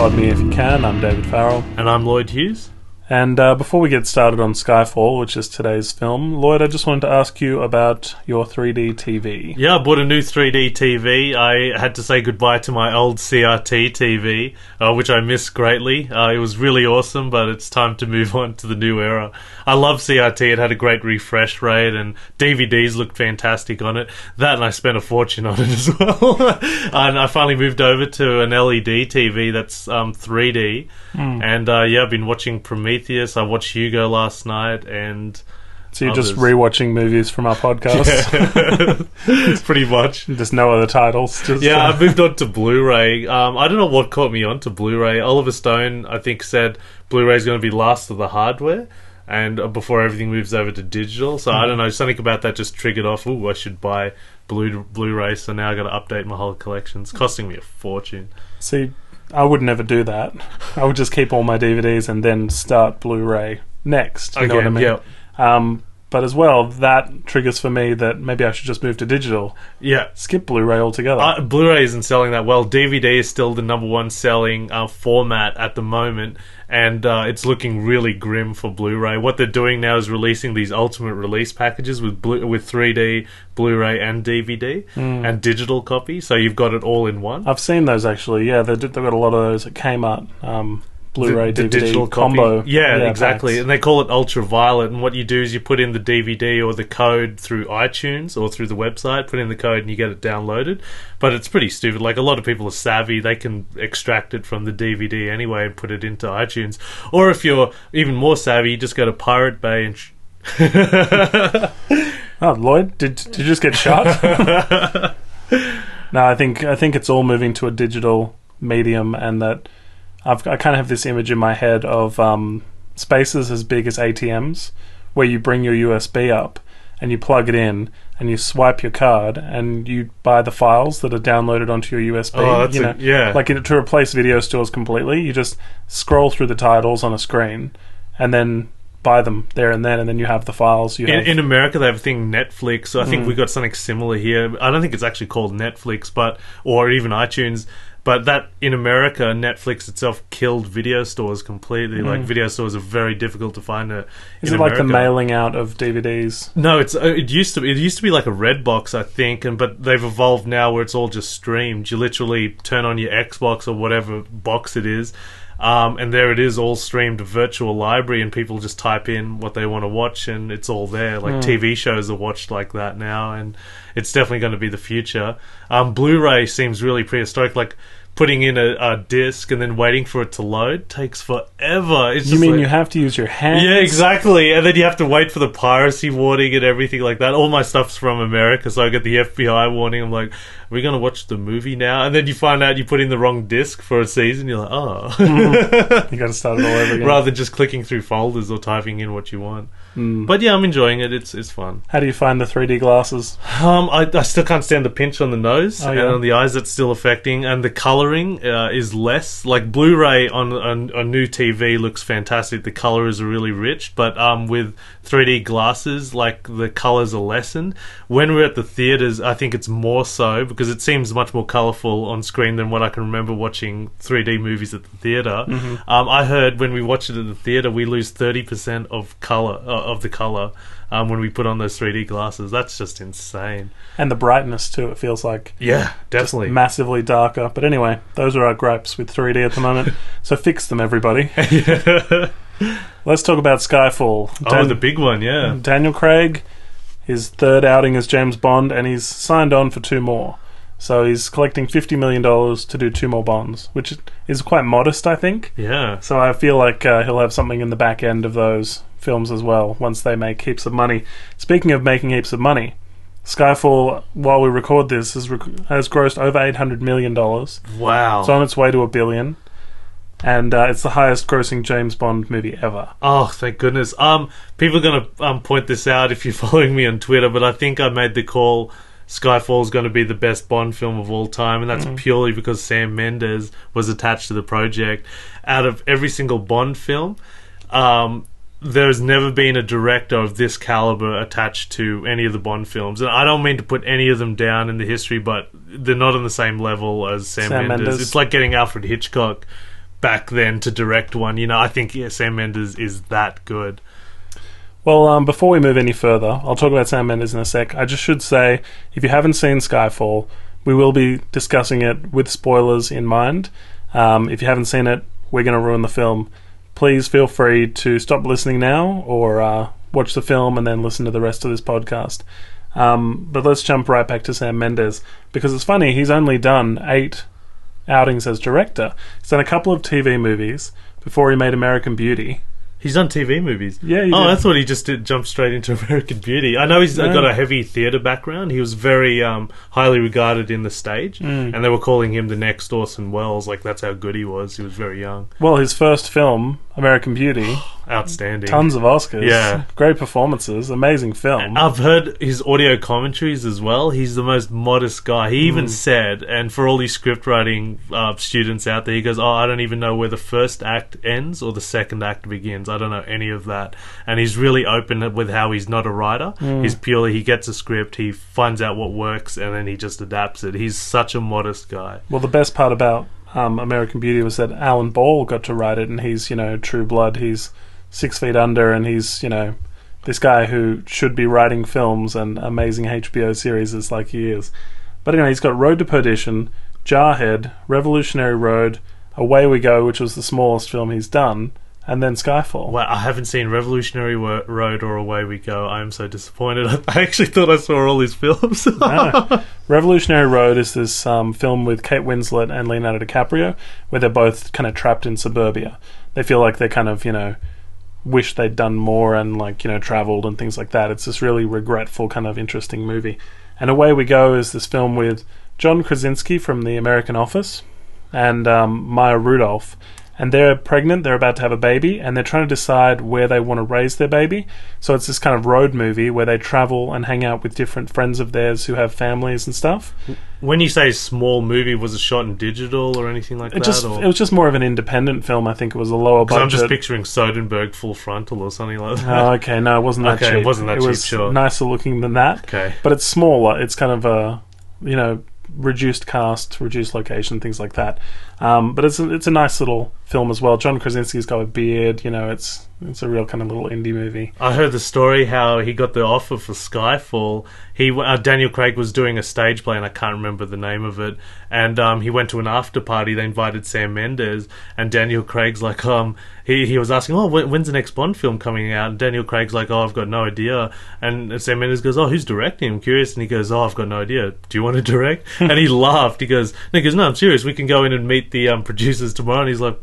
Pod Me If You Can. I'm David Farrell. And I'm Lloyd Hughes. And uh, before we get started on Skyfall, which is today's film, Lloyd, I just wanted to ask you about your 3D TV. Yeah, I bought a new 3D TV. I had to say goodbye to my old CRT TV, uh, which I miss greatly. Uh, it was really awesome, but it's time to move on to the new era. I love CRT. It had a great refresh rate, and DVDs looked fantastic on it. That, and I spent a fortune on it as well. and I finally moved over to an LED TV that's um, 3D. Hmm. And uh, yeah, I've been watching Prometheus. I watched Hugo last night, and So you're just rewatching movies from our podcast. It's pretty much. Just no other titles. Just, Yeah, uh, I moved on to Blu-ray. Um, I don't know what caught me on to Blu-ray. Oliver Stone, I think, said Blu-ray is going to be last of the hardware, and uh, before everything moves over to digital. So I don't know, something about that just triggered off. Ooh, I should buy Blu Blu-ray. So now I got to update my whole collection. It's costing me a fortune. See, I would never do that. I would just keep all my DVDs and then start Blu-ray next. You know what I mean? yeah, Um, but as well, that triggers for me that maybe I should just move to digital. yeah. Skip Blu-ray altogether. Uh, Blu-ray isn't selling that well. DVD is still the number one selling uh, format at the moment, and uh, it's looking really grim for Blu-ray. What they're doing now is releasing these ultimate release packages with Blu- with 3D, Blu-ray, and DVD, Hmm. and digital copy. So you've got it all in one. I've seen those actually. Yeah, they did- they've got a lot of those at Kmart. Um, Blu-ray the, the DVD digital combo. copy. Yeah, exactly. packs. And they call it ultraviolet. And what you do is you put in the DVD or the code through iTunes or through the website. Put in the code and you get it downloaded. But it's pretty stupid. Like a lot of people are savvy; they can extract it from the DVD anyway and put it into iTunes. Or if you're even more savvy, you just go to Pirate Bay and. Sh- Oh, Lloyd, did did you just get shot? no, I think I think it's all moving to a digital medium, and that I've, I kind of have this image in my head of um, spaces as big as ATMs, where you bring your USB up and you plug it in and you swipe your card and you buy the files that are downloaded onto your USB. Oh, that's you a- yeah. Like in, to replace video stores completely, you just scroll through the titles on a screen and then buy them there and then, and then you have the files. You In, have, in America, they have a thing Netflix. So I think Mm. we've got something similar here. I don't think it's actually called Netflix, but or even iTunes. But that in America, Netflix itself killed video stores completely. Like video stores are very difficult to find. A, Mm. Is in it like the mailing out of DVDs? No, it's uh, it used to be, it used to be like a red box, I think, and but they've evolved now where it's all just streamed. You literally turn on your Xbox or whatever box it is, um, and there it is, all streamed virtual library, and people just type in what they want to watch, and it's all there. Like TV shows are watched like that now, and it's definitely going to be the future. Um, Blu-ray seems really prehistoric, like. Putting in a, a disc and then waiting for it to load takes forever. It's You mean like- you have to use your hands? yeah, exactly. And then you have to wait for the piracy warning and everything like that. All my stuff's from America, so I get the FBI warning. I'm like, are we going to watch the movie now? And then you find out you put in the wrong disc for a season. You're like, oh. You got to start it all over again. Rather than just clicking through folders or typing in what you want. Mm. But yeah, I'm enjoying it. It's it's fun. How do you find the 3D glasses? Um, I, I still can't stand the pinch on the nose Oh, and on the eyes. That's still affecting, and the coloring uh, is less. Like Blu-ray on a, a new TV looks fantastic. The color is really rich, but um, with 3D glasses, like the colors are lessened. When we're at the theaters, I think it's more so because it seems much more colorful on screen than what I can remember watching 3D movies at the theater. Mm-hmm. Um, I heard when we watch it at the theater, we lose 30% of color uh, of the color. Um, when we put on those 3D glasses, that's just insane. And the brightness too, it feels like Yeah, definitely. massively darker. But anyway, those are our gripes with 3D at the moment. so fix them, everybody. Let's talk about Skyfall. oh, the big one, yeah. Daniel Craig, his third outing as James Bond, and he's signed on for two more. So he's collecting $50 million to do two more Bonds, which is quite modest, I think. Yeah. So I feel like uh, he'll have something in the back end of those films as well once they make heaps of money. Speaking of making heaps of money, Skyfall, while we record this, has, rec- has grossed over $800 million. Wow! It's on its way to a billion. And uh, it's the highest grossing James Bond movie ever. Oh, thank goodness. Um, people are going to um, point this out if you're following me on Twitter, but I think I made the call. Skyfall is going to be the best Bond film of all time, and that's purely because Sam Mendes was attached to the project. Out of every single Bond film, um, there's never been a director of this caliber attached to any of the Bond films, and I don't mean to put any of them down in the history, but they're not on the same level as Sam, Sam Mendes. Mendes. It's like getting Alfred Hitchcock back then to direct one. You know, I think yeah, Sam Mendes is that good. Well, um, before we move any further, I'll talk about Sam Mendes in a sec. I just should say, if you haven't seen Skyfall, we will be discussing it with spoilers in mind. Um, if you haven't seen it, we're going to ruin the film. Please feel free to stop listening now or uh, watch the film and then listen to the rest of this podcast. Um, but let's jump right back to Sam Mendes because it's funny, he's only done eight outings as director. He's done a couple of TV movies before he made American Beauty. He's done TV movies. Yeah, oh, did. I thought he just did jump straight into American Beauty. I know he's No. got a heavy theatre background. He was very um, highly regarded in the stage, Mm. and they were calling him the next Orson Welles. Like that's how good he was. He was very young, Well, his first film, American Beauty, outstanding. tons of Oscars. Yeah. Great performances, amazing film. I've heard his audio commentaries as well. He's the most modest guy. He even said, and for all these script writing uh, students out there, he goes, "Oh, I don't even know where the first act ends or the second act begins. I don't know any of that." And he's really open with how he's not a writer. He's purely he gets a script, he finds out what works, and then he just adapts it. He's such a modest guy. Well, the best part about um, American Beauty was that Alan Ball got to write it, and he's, you know, true blood. He's six feet under, and he's, you know, this guy who should be writing films and amazing HBO series is like he is. But anyway, he's got Road to Perdition, Jarhead, Revolutionary Road, Away We Go, which was the smallest film he's done, and then Skyfall. Well, I haven't seen Revolutionary Wo- Road or Away We Go. I am so disappointed. I actually thought I saw all his films. No. Revolutionary Road is this um, film with Kate Winslet and Leonardo DiCaprio, where they're both kind of trapped in suburbia. They feel like they're kind of, you know, wish they'd done more and, like, you know, traveled and things like that. It's this really regretful, kind of interesting movie. And Away We Go is this film with John Krasinski from The American Office and um, Maya Rudolph. And they're pregnant, they're about to have a baby, and they're trying to decide where they want to raise their baby. So it's this kind of road movie where they travel and hang out with different friends of theirs who have families and stuff. when you say small movie, was it shot in digital or anything like It that? just or? it was just more of an independent film. I think it was a lower budget. I'm just picturing Soderbergh full frontal or something like that. Oh, okay, no, it wasn't that Okay, cheap. it wasn't that it cheap, was sure. nicer looking than that, okay. but it's smaller. It's kind of a you know reduced cast, reduced location, things like that. Um, but it's a, it's a nice little film as well. John Krasinski's got a beard. You know, it's it's a real kind of little indie movie. I heard the story how he got the offer for Skyfall. He uh, Daniel Craig was doing a stage play, and I can't remember the name of it. And um, he went to an after party. They invited Sam Mendes, and Daniel Craig's like, um, he he was asking, oh, when's the next Bond film coming out? And Daniel Craig's like, oh, I've got no idea. And Sam Mendes goes, oh, who's directing? I'm curious. And he goes, oh, I've got no idea. Do you want to direct? and he laughed. He goes, he goes, no, I'm serious. We can go in and meet the um, producers tomorrow. And he's like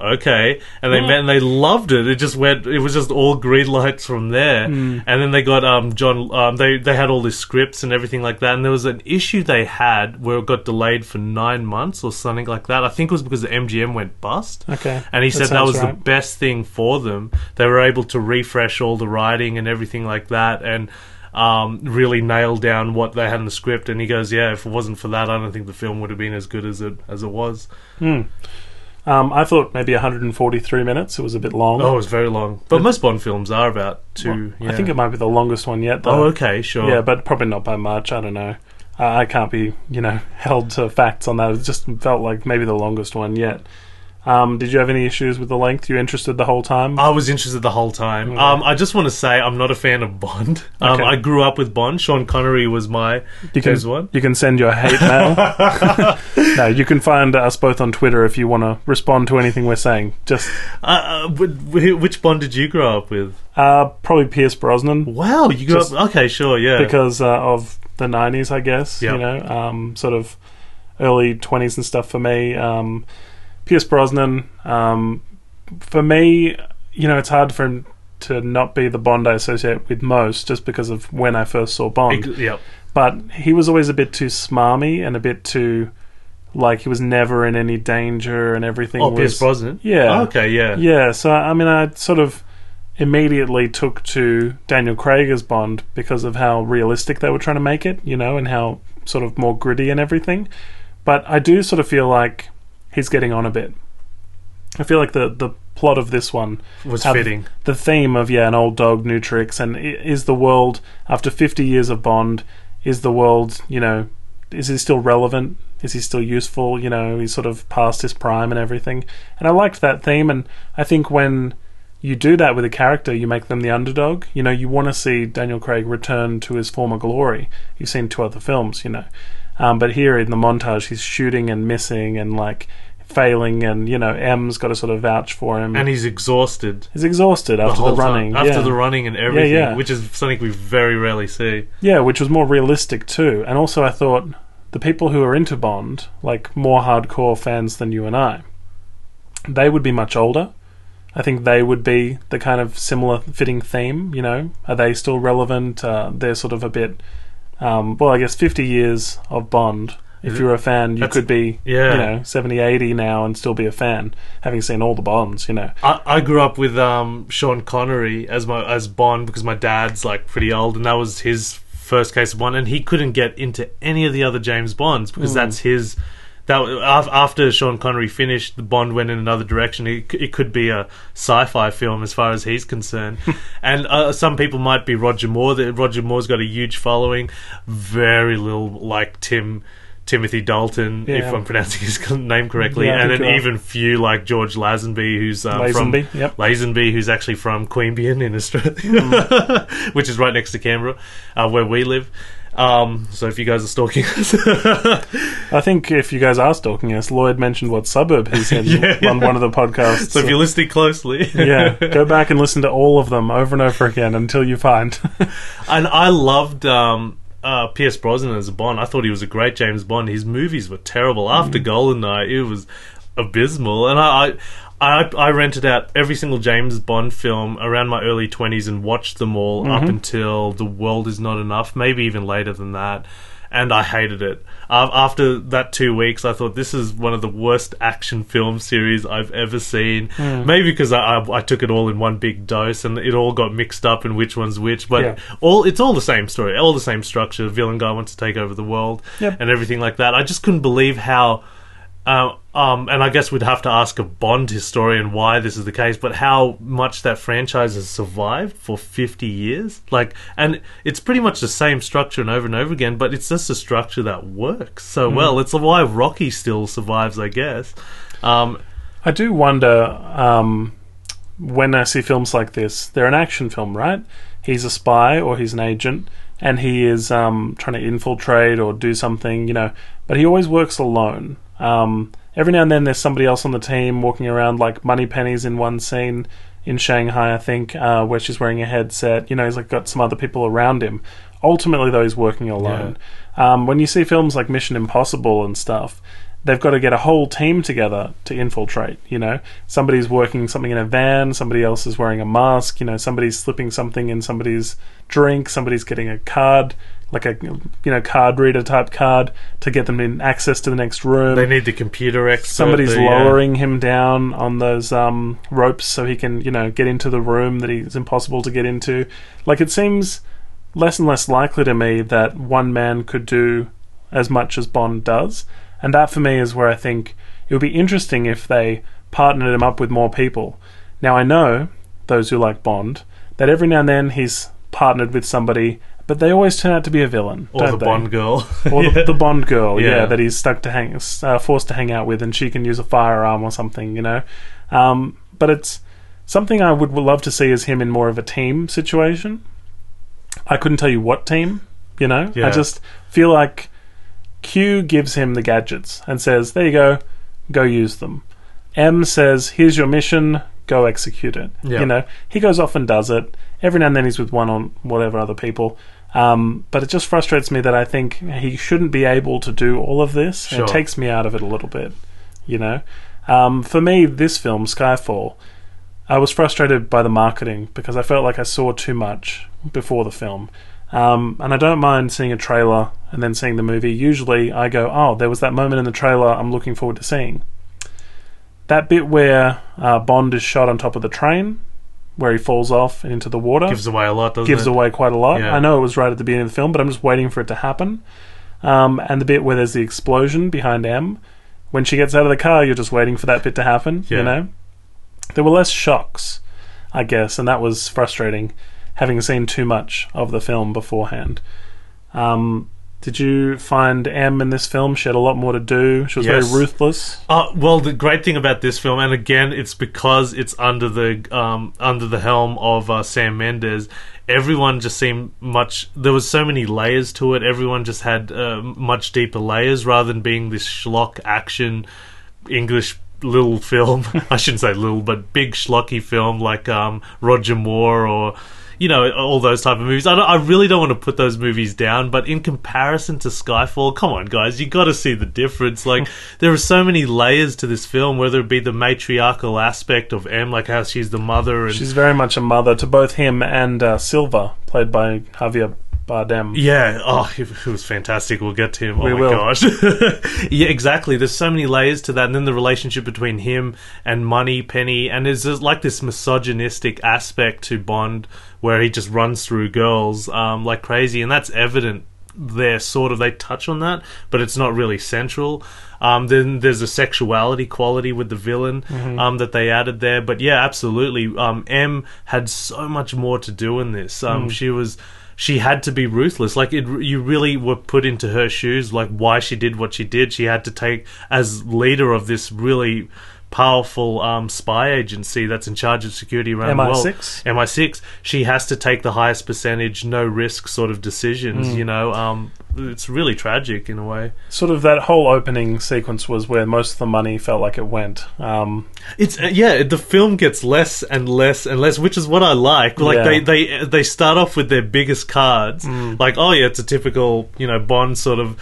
okay. And they met and they loved it. It just went it was just all green lights from there. And then they got um john um they they had all the scripts and everything like that and there was an issue they had where it got delayed for nine months or something like that. I think it was because the MGM went bust. Okay, and he That said that was the best thing for them. They were able to refresh all the writing and everything like that, and um, really nailed down what they had in the script. And he goes, "Yeah, if it wasn't for that, I don't think the film would have been as good as it as it was." Hmm. Um, I thought maybe 143 minutes. It was a bit long. Oh, it was very long, but most Bond films are about two. I think it might be the longest one yet. Oh, Though. okay, sure. Yeah, but probably not by much. I don't know. Uh, I can't be, you know, held to facts on that. It just felt like maybe the longest one yet. Um, did you have any issues with the length? You interested the whole time? I was interested the whole time. Um, I just want to say I'm not a fan of Bond. Um, Okay. I grew up with Bond. Sean Connery was my you can one. you can send your hate mail. no, you can find us both on Twitter if you want to respond to anything we're saying. Just Uh, uh, wh- wh- which Bond did you grow up with? uh, probably Pierce Brosnan Wow, you grew Just- up. Okay, sure, yeah. because uh, of the '90s, I guess. Yep. You know, um, sort of early 20s and stuff for me. Um, Pierce Brosnan. Um, for me, you know, it's hard for him to not be the Bond I associate with most, just because of when I first saw Bond. Yep. But he was always a bit too smarmy and a bit too like he was never in any danger and everything. Oh, was, Pierce Brosnan. Yeah. Oh, okay, yeah. Yeah, so I mean, I sort of immediately took to Daniel Craig as Bond because of how realistic they were trying to make it, you know, and how sort of more gritty and everything. But I do sort of feel like he's getting on a bit. I feel like the the plot of this one, Was fitting. the theme of yeah, an old dog, new tricks, and is the world after fifty years of Bond, is the world, you know, is it still relevant Is he still useful? You know, he's sort of past his prime and everything. And I liked that theme, and I think when you do that with a character, you make them the underdog. You know, you want to see Daniel Craig return to his former glory. You've seen two other films, you know. Um, but here in the montage, he's shooting and missing and like failing, and you know, M's got to sort of vouch for him. And he's exhausted. he's exhausted after the, whole time. running. after yeah. the running and everything, yeah. which is something we very rarely see. Yeah, which was more realistic too. And also, I thought the people who are into Bond, like more hardcore fans than you and I, they would be much older. I think they would be the kind of similar fitting theme. You know, are they still relevant? Uh, they're sort of a bit. Um, well, I guess fifty years of Bond. If you're a fan, you That's- could be, yeah. you know, 70, 80 now and still be a fan, having seen all the Bonds. You know, I, I grew up with um, Sean Connery as my as Bond because my dad's like pretty old, and that was his first case of Bond, and he couldn't get into any of the other James Bonds because that's his. That after Sean Connery finished, the Bond went in another direction. It, it could be a sci-fi film as far as he's concerned, and uh, some people might be Roger Moore. That Roger Moore's got a huge following. Very little like Tim. Timothy Dalton, if I'm pronouncing his name correctly, Yeah, and think then even few like George Lazenby, who's um, from Lazenby, yep. Lazenby, who's actually from Queanbeyan in Australia, Mm. which is right next to Canberra, uh, where we live. Um, so if you guys are stalking us, I think if you guys are stalking us, Lloyd mentioned what suburb he's in Yeah. on one of the podcasts. so if you're listening closely, yeah, go back and listen to all of them over and over again until you find. and I loved um, uh, Pierce Brosnan as a Bond. I thought he was a great James Bond. His movies were terrible. After Mm. Goldeneye, it was abysmal, and I. I I, I rented out every single James Bond film around my early 20s and watched them all up Mm-hmm. until The World Is Not Enough, maybe even later than that. And I hated it. Uh, after that two weeks, I thought this is one of the worst action film series I've ever seen. Hmm. Maybe because I, I, I took it all in one big dose and it all got mixed up in which one's which. But Yeah. all it's all the same story, all the same structure. Villain guy wants to take over the world Yep. and everything like that. I just couldn't believe how. Uh, um, and I guess we'd have to ask a Bond historian why this is the case, but how much that franchise has survived for 50 years. Like, and it's pretty much the same structure and over and over again, but it's just a structure that works so well. It's why Rocky still survives, I guess. Um, I do wonder um, when I see films like this. They're an action film, right? He's a spy or he's an agent, and he is um, trying to infiltrate or do something, you know. But he always works alone. Um, every now and then, there's somebody else on the team walking around, like Moneypenny's in one scene in Shanghai, I think, uh, where she's wearing a headset. You know, he's like got some other people around him. Ultimately, though, he's working alone. Um, when you see films like Mission Impossible and stuff, they've got to get a whole team together to infiltrate. You know, somebody's working something in a van, somebody else is wearing a mask. You know, somebody's slipping something in somebody's drink, somebody's getting a card, like a you know card reader type card, to get them in access to the next room. they need the computer expert. Somebody's the, uh, lowering him down on those um, ropes so he can, you know, get into the room that he's impossible to get into. Like it seems less and less likely to me that one man could do as much as Bond does, and that for me is where I think it would be interesting if they partnered him up with more people. Now I know those who like Bond that every now and then he's partnered with somebody, but they always turn out to be a villain, or the they? Bond girl. or the, the Bond girl, yeah. Yeah. that he's stuck to hang, uh, forced to hang out with, and she can use a firearm or something, you know. Um, but it's something I would love to see is him in more of a team situation. I couldn't tell you what team, you know. I just feel like Q gives him the gadgets and says, "There you go, go use them." M says, "Here's your mission, go execute it." Yeah. You know, he goes off and does it. Every now and then he's with one on whatever other people. Um, but it just frustrates me that I think he shouldn't be able to do all of this. Sure. It takes me out of it a little bit, you know. Um, for me, this film, Skyfall, I was frustrated by the marketing because I felt like I saw too much before the film. Um, and I don't mind seeing a trailer and then seeing the movie. Usually I go, oh, there was that moment in the trailer I'm looking forward to seeing. That bit where uh, Bond is shot on top of the train, where he falls off and into the water, gives away a lot, doesn't gives it? away quite a lot. Yeah. I know it was right at the beginning of the film, but I'm just waiting for it to happen. Um, and the bit where there's the explosion behind M, when she gets out of the car, you're just waiting for that bit to happen. Yeah. You know, there were less shocks, I guess, and that was frustrating, having seen too much of the film beforehand. Um, Did you find M in this film? She had a lot more to do. She was Yes. very ruthless. Uh, well, the great thing about this film, and again, it's because it's under the um, under the helm of uh, Sam Mendes. Everyone just seemed much. There was so many layers to it. Everyone just had uh, much deeper layers rather than being this schlock action English little film. I shouldn't say little, but big schlocky film like um, Roger Moore or you know all those type of movies. I, I really don't want to put those movies down, but in comparison to Skyfall, come on, guys, you got to see the difference. Like there are so many layers to this film, whether it be the matriarchal aspect of M, like how she's the mother, and She's very much a mother to both him and uh, Silva, played by Javier Bardem. Yeah, oh, it, it was fantastic. We'll get to him. We oh my will. gosh. yeah, exactly. There's so many layers to that, and then the relationship between him and Moneypenny, and there's like this misogynistic aspect to Bond where he just runs through girls um, like crazy, and that's evident there. Sort of, they touch on that, but it's not really central. Um, then there's a sexuality quality with the villain um, that they added there, but yeah, absolutely. Um, M had so much more to do in this. Um, She was she had to be ruthless. Like it, you really were put into her shoes. Like why she did what she did. She had to take as leader of this really powerful um, spy agency that's in charge of security around the world. MI6? MI6. She has to take the highest percentage, no risk sort of decisions. Mm. You know, um, it's really tragic in a way. Sort of that whole opening sequence was where most of the money felt like it went. Um, It's uh, yeah, the film gets less and less and less, which is what I like. Like Yeah. they they they start off with their biggest cards, like oh yeah, it's a typical you know Bond sort of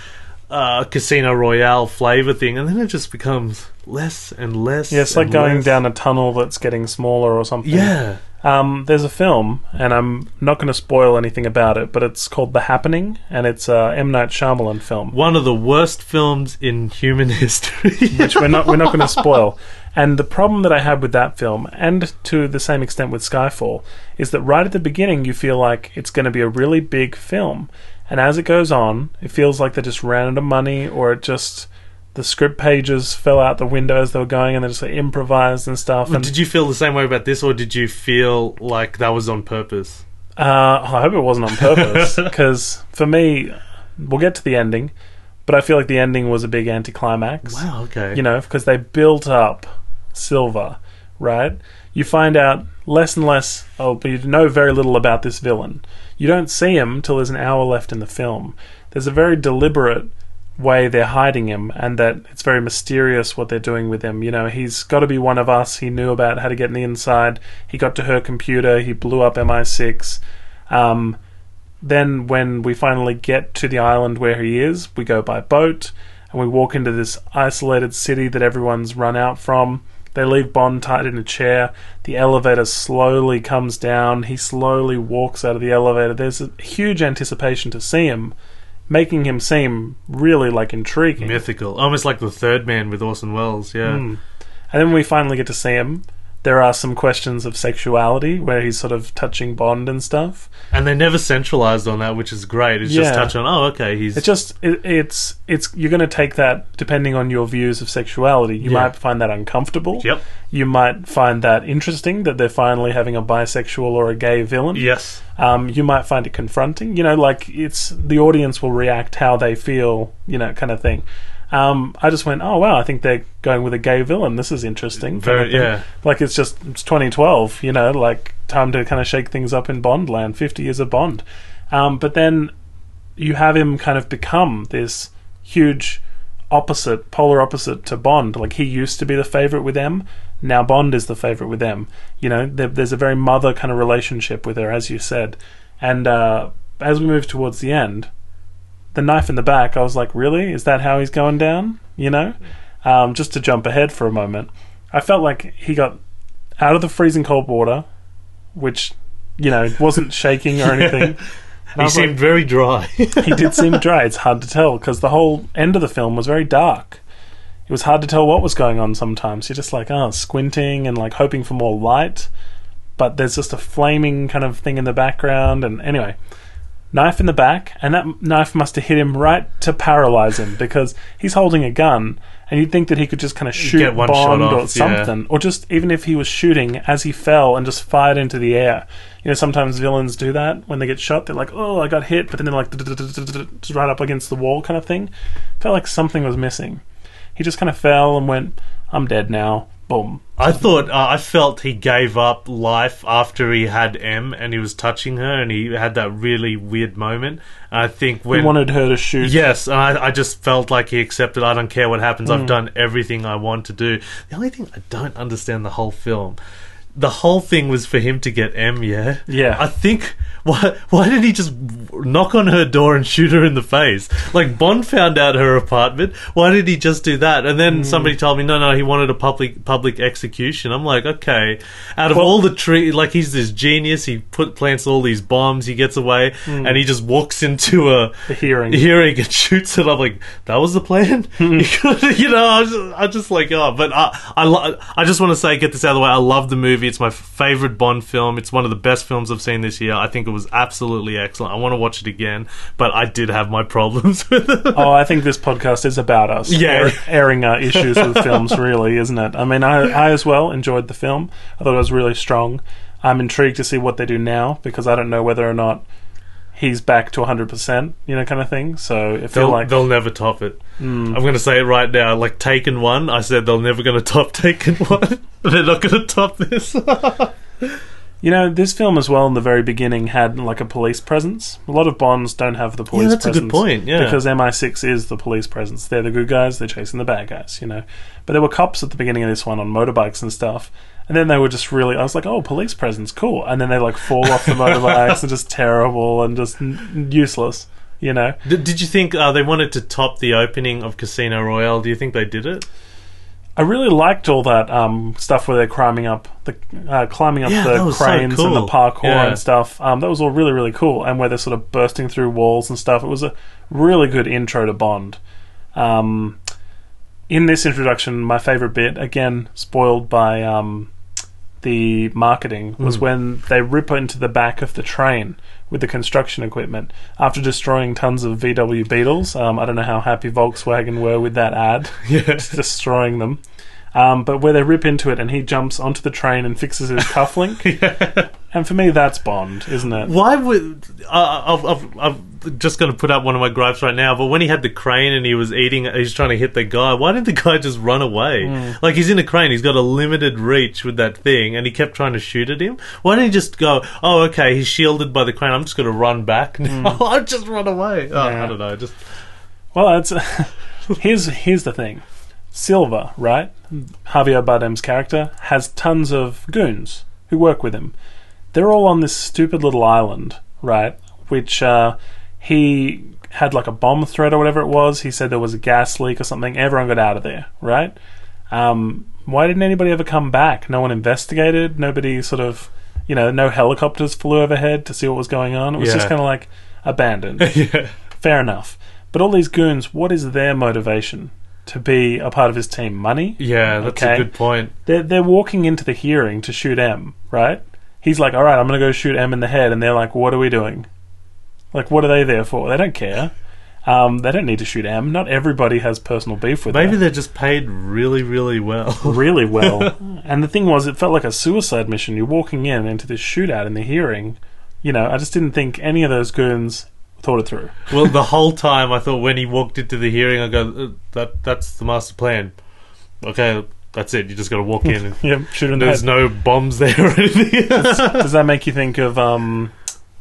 uh, Casino Royale flavor thing, and then it just becomes less and less. yeah, it's like going less. down a tunnel that's getting smaller or something. Yeah, Um, there's a film, and I'm not going to spoil anything about it, but it's called The Happening, and it's a M Night Shyamalan film, one of the worst films in human history. which we're not we're not going to spoil. And the problem that I had with that film, and to the same extent with Skyfall, is that right at the beginning you feel like it's going to be a really big film, and as it goes on, it feels like they just ran out of money, or it just the script pages fell out the window as they were going, and they just like, improvised and stuff. And did you feel the same way about this, or did you feel like that was on purpose? Uh, I hope it wasn't on purpose because for me, we'll get to the ending, but I feel like the ending was a big anticlimax. Wow. Okay. You know, because they built up Silva, right? You find out less and less, oh, but you know very little about this villain. You don't see him till there's an hour left in the film. There's a very deliberate way they're hiding him, and that it's very mysterious what they're doing with him. You know, he's got to be one of us. He knew about how to get in the inside. He got to her computer. He blew up MI6. Um, then, when we finally get to the island where he is, we go by boat and we walk into this isolated city that everyone's run out from. They leave Bond tied in a chair. The elevator slowly comes down. He slowly walks out of the elevator. There's a huge anticipation to see him, making him seem really like intriguing. Mythical, almost like the Third Man with Orson Welles. Yeah. Mm. And then when we finally get to see him, there are some questions of sexuality where he's sort of touching Bond and stuff. And they never centralized on that, which is great. It's just touch on, oh, okay, he's It's just it, it's it's you're going to take that depending on your views of sexuality. You Yeah. might find that uncomfortable. Yep. You might find that interesting that they're finally having a bisexual or a gay villain. Yes. Um, you might find it confronting. You know, like it's the audience will react how they feel. You know, kind of thing. Um, I just went, oh wow, I think they're going with a gay villain. This is interesting. Very yeah. Like it's just it's 2012. You know, like time to kind of shake things up in Bond land. 50 years of Bond. Um, but then you have him kind of become this huge opposite, polar opposite to Bond. Like he used to be the favorite with M. Now Bond is the favorite with M. You know, there, there's a very mother kind of relationship with her, as you said. And uh, as we move towards the end, the knife in the back, I was like, really? Is that how he's going down? You know? Um, just to jump ahead for a moment, I felt like he got out of the freezing cold water, which, you know, wasn't shaking or anything. And He was like, seemed very dry. he did seem dry. It's hard to tell because the whole end of the film was very dark. It was hard to tell what was going on sometimes. You're just like, oh, squinting and like hoping for more light, but there's just a flaming kind of thing in the background. And anyway, knife in the back, and that knife must have hit him right to paralyze him because he's holding a gun, and you'd think that he could just kind of shoot Get one shot Bond or off, yeah. something, or just even if he was shooting as he fell and just fired into the air. You know, sometimes villains do that when they get shot. They're like, "Oh, I got hit," but then they're like, just right up against the wall, kind of thing. Felt like something was missing. He just kind of fell and went, "I'm dead now." Boom. I thought uh, I felt he gave up life after he had M and he was touching her and he had that really weird moment. I think He wanted her to shoot. Yes, and I, I just felt like he accepted. I don't care what happens. Hmm. I've done everything I want to do. The only thing I don't understand the whole film, the whole thing was for him to get M. Yeah, Yeah. I think why why didn't he just knock on her door and shoot her in the face? Like Bond found out her apartment. Why did he just do that? And then somebody told me no, no, he wanted a public public execution. I'm like, okay. Out of Well- all the tree, like he's this genius. He put plants all these bombs. He gets away Hmm. and he just walks into a The hearing. hearing and shoots it. I'm like, that was the plan. Hmm. you know, I just, I just like, oh, but I, I, lo- I just want to say, get this out of the way. I love the movie. It's my favorite Bond film. It's one of the best films I've seen this year. I think it was absolutely excellent. I want to watch it again, but I did have my problems with it. Oh, I think this podcast is about us. Yeah. air- airing our issues with films, really, isn't it? I mean, I, I as well enjoyed the film. I thought it was really strong. I'm intrigued to see what they do now because I don't know whether or not he's back to 100%, you know, kind of thing. So I feel They'll, like. they'll never top it. Mm. I'm going to say it right now. Like Taken One, I said they're never going to top Taken One. they're not going to top this. You know, this film as well in the very beginning had like a police presence. A lot of Bonds don't have the police yeah, that's a good point. Yeah, Because MI6 is the police presence. They're the good guys, they're chasing the bad guys, you know. But there were cops at the beginning of this one on motorbikes and stuff. And then they were just really, I was like, oh, police presence, cool. And then they like fall off the motorbikes and just terrible and just n- useless, you know. Did, did you think uh, they wanted to top the opening of Casino Royale? Do you think they did it? I really liked all that um, stuff where they're climbing up the uh, climbing up Yeah, the was so cranes and the parkour Yeah. and stuff. Um, that was all really really cool, and where they're sort of bursting through walls and stuff. It was a really good intro to Bond. Um, in this introduction, my favorite bit, again spoiled by um, the marketing, was Mm. when they rip into the back of the train with the construction equipment after destroying tons of VW Beetles. Um, I don't know how happy Volkswagen were with that ad Yeah. destroying them. Um, but where they rip into it and he jumps onto the train and fixes his cufflink. And for me, that's Bond, isn't it? Why would uh, I've, I've, I'm just going to put up one of my gripes right now? But when he had the crane and he was eating, he's trying to hit the guy. Why didn't the guy just run away? Mm. Like he's in a crane, he's got a limited reach with that thing, and he kept trying to shoot at him. Why didn't he just go? Oh, okay, he's shielded by the crane. I'm just going to run back. now. I'll just run away. Oh, Mm. Yeah. I don't know. Just Well, it's here's here's the thing. Silva, right? Javier Bardem's character has tons of goons who work with him. They're all on this stupid little island, right? Which uh, he had like a bomb threat or whatever it was. He said there was a gas leak or something. Everyone got out of there, right? Um, why didn't anybody ever come back? No one investigated. Nobody sort of, you know, no helicopters flew overhead to see what was going on. It was just kind of like abandoned. yeah. Fair enough. But all these goons, what is their motivation to be a part of his team? Money? Yeah, that's Okay. a good point. They're, they're walking into the hearing to shoot M, right? He's like, all right, I'm going to go shoot M in the head. And they're like, what are we doing? Like, what are they there for? They don't care. Um, they don't need to shoot M. Not everybody has personal beef with Maybe her. they're just paid really, really well. really well. and the thing was, it felt like a suicide mission. You're walking in into this shootout in the hearing. You know, I just didn't think any of those goons thought it through. Well, the whole time I thought when he walked into the hearing, I go, uh, "That that's the master plan." Okay, that's it. You just got to walk in. and Yeah, shoot in There's no bombs there or anything. Does that make you think of um,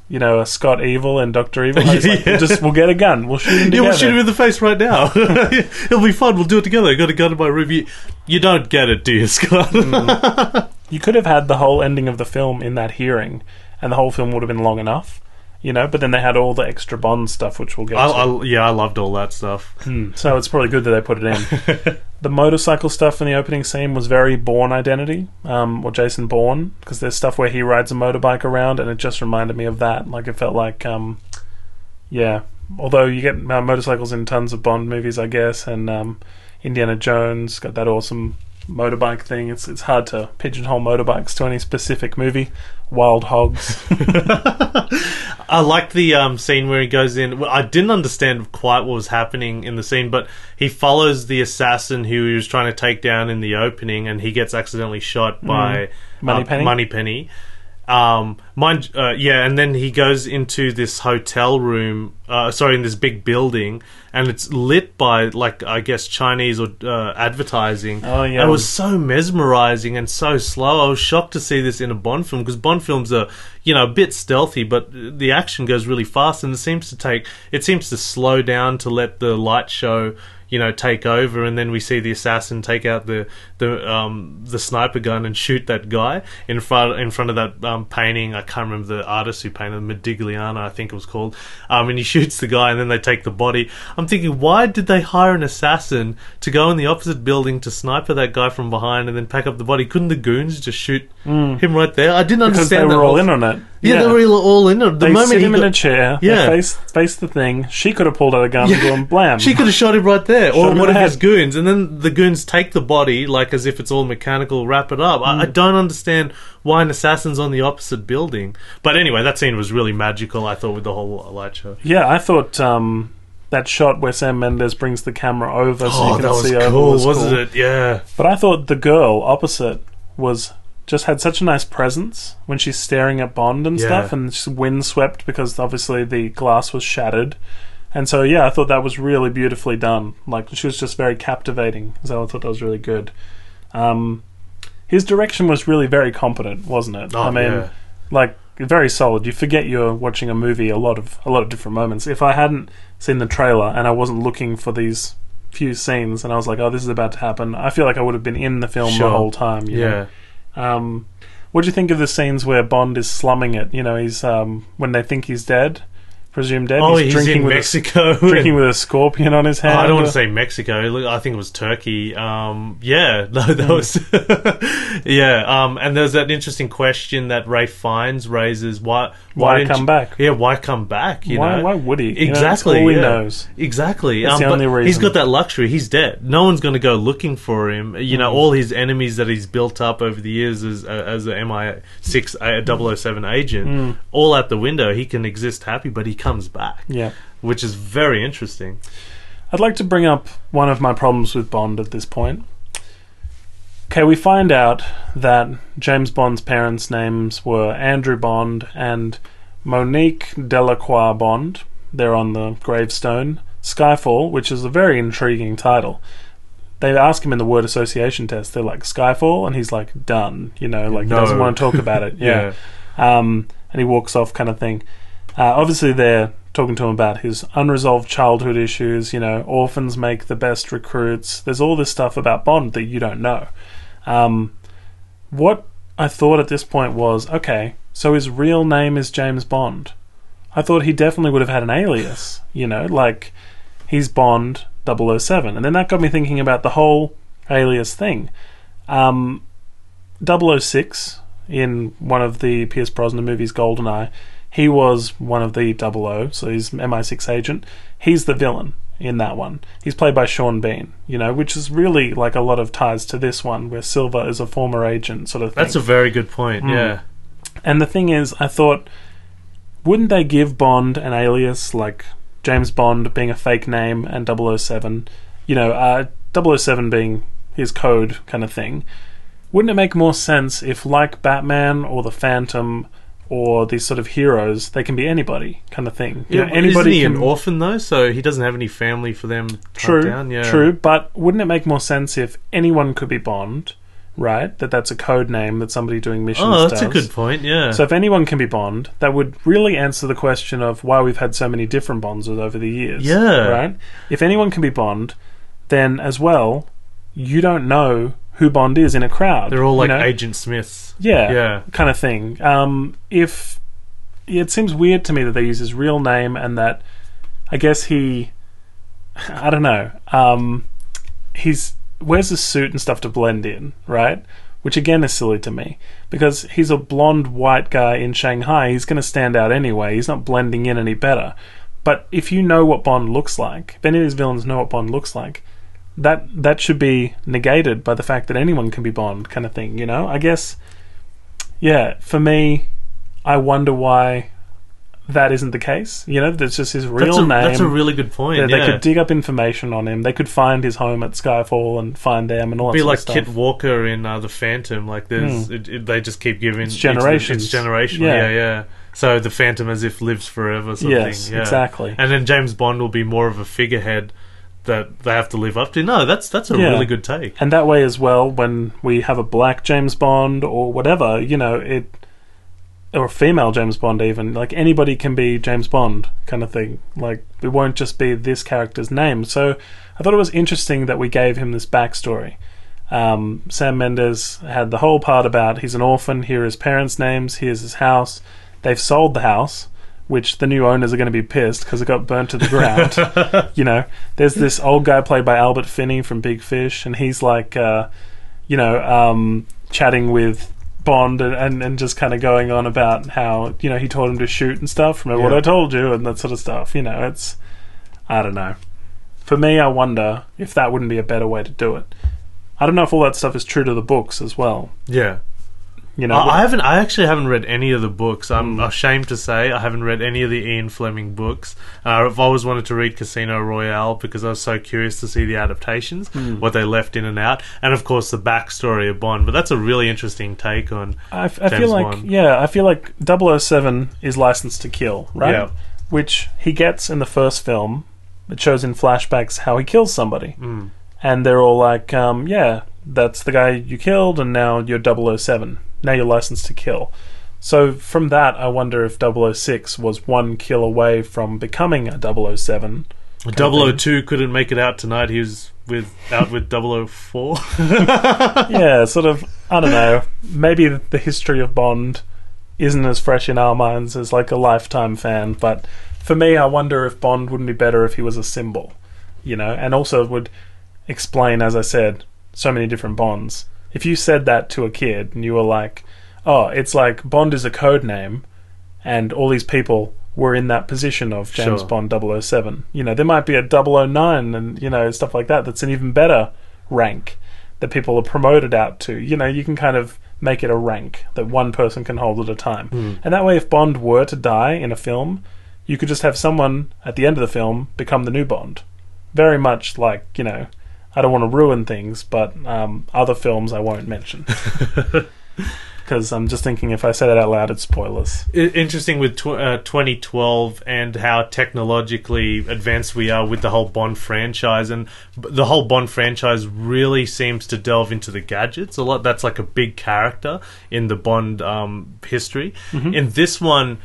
you know, a Scott Evil and Doctor Evil? Like, Yeah. Just we'll get a gun, we'll shoot him Yeah, we'll shoot him in the face right now. It'll be fun. We'll do it together. I got a gun in my room. You, you don't get it, do you, Scott? Mm. you could have had the whole ending of the film in that hearing, and the whole film would have been long enough. You know, but then they had all the extra Bond stuff, which we'll get I, to. I, yeah, I loved all that stuff. Hmm. So it's probably good that they put it in. the motorcycle stuff in the opening scene was very Bourne Identity, um, or Jason Bourne, because there's stuff where he rides a motorbike around, and it just reminded me of that. Like it felt like, um, yeah. Although you get uh, motorcycles in tons of Bond movies, I guess, and um, Indiana Jones got that awesome motorbike thing. It's it's hard to pigeonhole motorbikes to any specific movie. Wild Hogs. I like the um, scene where he goes in. I didn't understand quite what was happening in the scene, but he follows the assassin who he was trying to take down in the opening, and he gets accidentally shot by Moneypenny? Uh, Moneypenny. Um, mind, uh, yeah, and then he goes into this hotel room. Uh, sorry, in this big building, and it's lit by like I guess Chinese or uh, advertising. Oh, yeah. And it was so mesmerizing and so slow. I was shocked to see this in a Bond film because Bond films are, you know, a bit stealthy, but the action goes really fast, and it seems to take it seems to slow down to let the light show, you know, take over, and then we see the assassin take out the the um, the sniper gun and shoot that guy in front in front of that um, painting. I can't remember the artist who painted it, Modigliani, I think it was called. Um, and he shoots the guy, and then they take the body. I'm thinking, why did they hire an assassin to go in the opposite building to sniper that guy from behind and then pack up the body? Couldn't the goons just shoot him right there? I didn't Mm. because they understand that were all in on it. Yeah, they were all- in it. The they moment sit he him in got- a chair. Yeah. Yeah, face face the thing. She could have pulled out a gun and gone blam. She could have shot him right there, Shot or him in one the of his head. goons, and then the goons take the body like as if it's all mechanical, wrap it up. I, I Mm. don't understand why an assassin's on the opposite building. But anyway, that scene was really magical. I thought with the whole light show. Yeah, I thought um, that shot where Sam Mendes brings the camera over so you oh, can see over cool, was wasn't cool. it? Yeah. But I thought the girl opposite was just had such a nice presence when she's staring at Bond and Yeah. stuff, and she's windswept because obviously the glass was shattered. And so, yeah, I thought that was really beautifully done. Like she was just very captivating. So I thought that was really good. Um, his direction was really very competent, wasn't it? Oh, I mean, yeah. like very solid. You forget you're watching a movie a lot of a lot of different moments. If I hadn't seen the trailer and I wasn't looking for these few scenes and I was like, "Oh, this is about to happen," I feel like I would have been in the film Sure. the whole time. you know? Um, what do you think of the scenes where Bond is slumming it? You know, he's um, when they think he's dead, presumed dead. Oh, he's, in with Mexico. A, drinking with a scorpion on his hand. I don't want to say Mexico. Look, I think it was Turkey. Um, yeah, no, that was yeah. Um, and there's that interesting question that Ralph Fiennes raises: Why? Why didn't come you- back? Yeah, why come back? You why, know, why would he? You know, Exactly. all he yeah. knows. Exactly. That's um, the only He's reason. got that luxury. He's dead. No one's going to go looking for him. You Mm. know, all his enemies that he's built up over the years as uh, as a MI6 uh, 007 agent, Mm. all out the window. He can exist happy, but he comes back, Yeah. which is very interesting. I'd like to bring up one of my problems with Bond at this point. Okay, we find out that James Bond's parents' names were Andrew Bond and Monique Delacroix Bond. They're on the gravestone. Skyfall, which is a very intriguing title. They ask him in the word association test. They're like Skyfall, and he's like done. You know, like No. he doesn't want to talk about it. Yeah, um, and he walks off, kind of thing. Uh, obviously, they're talking to him about his unresolved childhood issues. You know, orphans make the best recruits. There's all this stuff about Bond that you don't know. Um, what I thought at this point was okay, so his real name is James Bond. I thought he definitely would have had an alias, you know, like he's Bond 007. And then that got me thinking about the whole alias thing. Um, 006 in one of the Pierce Brosnan movies, Goldeneye, he was one of the 00, so he's MI6 agent. He's the villain in that one. He's played by Sean Bean, you know, which is really like a lot of ties to this one, where Silva is a former agent, sort of thing. That's a very good point. Mm. Yeah. And the thing is, I thought, wouldn't they give Bond an alias like James Bond being a fake name and 007? You know, uh, 007 being his code kind of thing. Wouldn't it make more sense if, like Batman or the Phantom or these sort of heroes, they can be anybody kind of thing? You Yeah, know, anybody isn't he can. an orphan though? So he doesn't have any family for them. to True, down? Yeah. true. But wouldn't it make more sense if anyone could be Bond, right? That that's a code name that somebody doing missions Oh, that's a good point. Yeah. So if anyone can be Bond, that would really answer the question of why we've had so many different Bonds over the years. Yeah. Right? If anyone can be Bond, then as well, you don't know who Bond is in a crowd. They're all you like know? Agent Smiths. Yeah. Yeah. Kind of thing. Um, if it seems weird to me that they use his real name and that I guess he I don't know. Um, he's wears a suit and stuff to blend in, right? Which again is silly to me because he's a blonde white guy in Shanghai. He's going to stand out anyway. He's not blending in any better. But if you know what Bond looks like, if any of these villains know what Bond looks like, that that should be negated by the fact that anyone can be Bond, kind of thing. You know, I guess. Yeah, for me, I wonder why that isn't the case. You know, that's just his real That's a, name. that's a really good point. They, they could dig up information on him. They could find his home at Skyfall and find them and all that be like. Kit Walker in uh, the Phantom. Like there's, it, it, they just keep giving. It's each of the- generations. It's generational. Yeah. Yeah. yeah, So the Phantom as if lives forever. Sort Yes, of thing. Yeah. exactly. And then James Bond will be more of a figurehead that they have to live up to. No, that's that's a Yeah. really good take. And that way as well, when we have a black James Bond or whatever, you know, it or a female James Bond even, like anybody can be James Bond kind of thing. Like it won't just be this character's name. So I thought it was interesting that we gave him this backstory. Um, Sam Mendes had the whole part about he's an orphan, here are his parents' names, here's his house. They've sold the house, which the new owners are going to be pissed because it got burnt to the ground. you know, there's this old guy played by Albert Finney from Big Fish, and he's like, uh, you know, um, chatting with Bond and, and, and just kind of going on about how, you know, he told him to shoot and stuff. Remember what I told you and that sort of stuff. You know, it's, I don't know. For me, I wonder if that wouldn't be a better way to do it. I don't know if all that stuff is true to the books as well. Yeah. You know, I I haven't. I actually haven't read any of the books. I'm Mm. ashamed to say I haven't read any of the Ian Fleming books. Uh, I've always wanted to read Casino Royale because I was so curious to see the adaptations, Mm. what they left in and out, and of course the backstory of Bond. But that's a really interesting take on. I, f- I feel like Bond. yeah, I feel like 007 is licensed to kill, right? Yeah. Which he gets in the first film. It shows in flashbacks how he kills somebody, Mm. and they're all like, um, "Yeah, that's the guy you killed, and now you're 007. Now you're licensed to kill." So from that, I wonder if 006 was one kill away from becoming a 007. of 002 couldn't make it out tonight. He was with out with 004. yeah, sort of. I don't know. Maybe the history of Bond isn't as fresh in our minds as like a lifetime fan, but for me, I wonder if Bond wouldn't be better if he was a symbol, you know, and also would explain, as I said, so many different Bonds. If you said that to a kid and you were like, "Oh, it's like Bond is a code name," and all these people were in that position of James Sure. Bond 007. You know, there might be a 009 and, you know, stuff like that that's an even better rank that people are promoted out to. You know, you can kind of make it a rank that one person can hold at a time. Hmm. And that way, if Bond were to die in a film, you could just have someone at the end of the film become the new Bond. Very much like, you know, I don't want to ruin things, but um, other films I won't mention. Because I'm just thinking if I say that out loud, it's spoilers. I- interesting with tw- uh, 2012 and how technologically advanced we are with the whole Bond franchise, and b- the whole Bond franchise really seems to delve into the gadgets a lot. That's like a big character in the Bond um, history. Mm-hmm. In this one.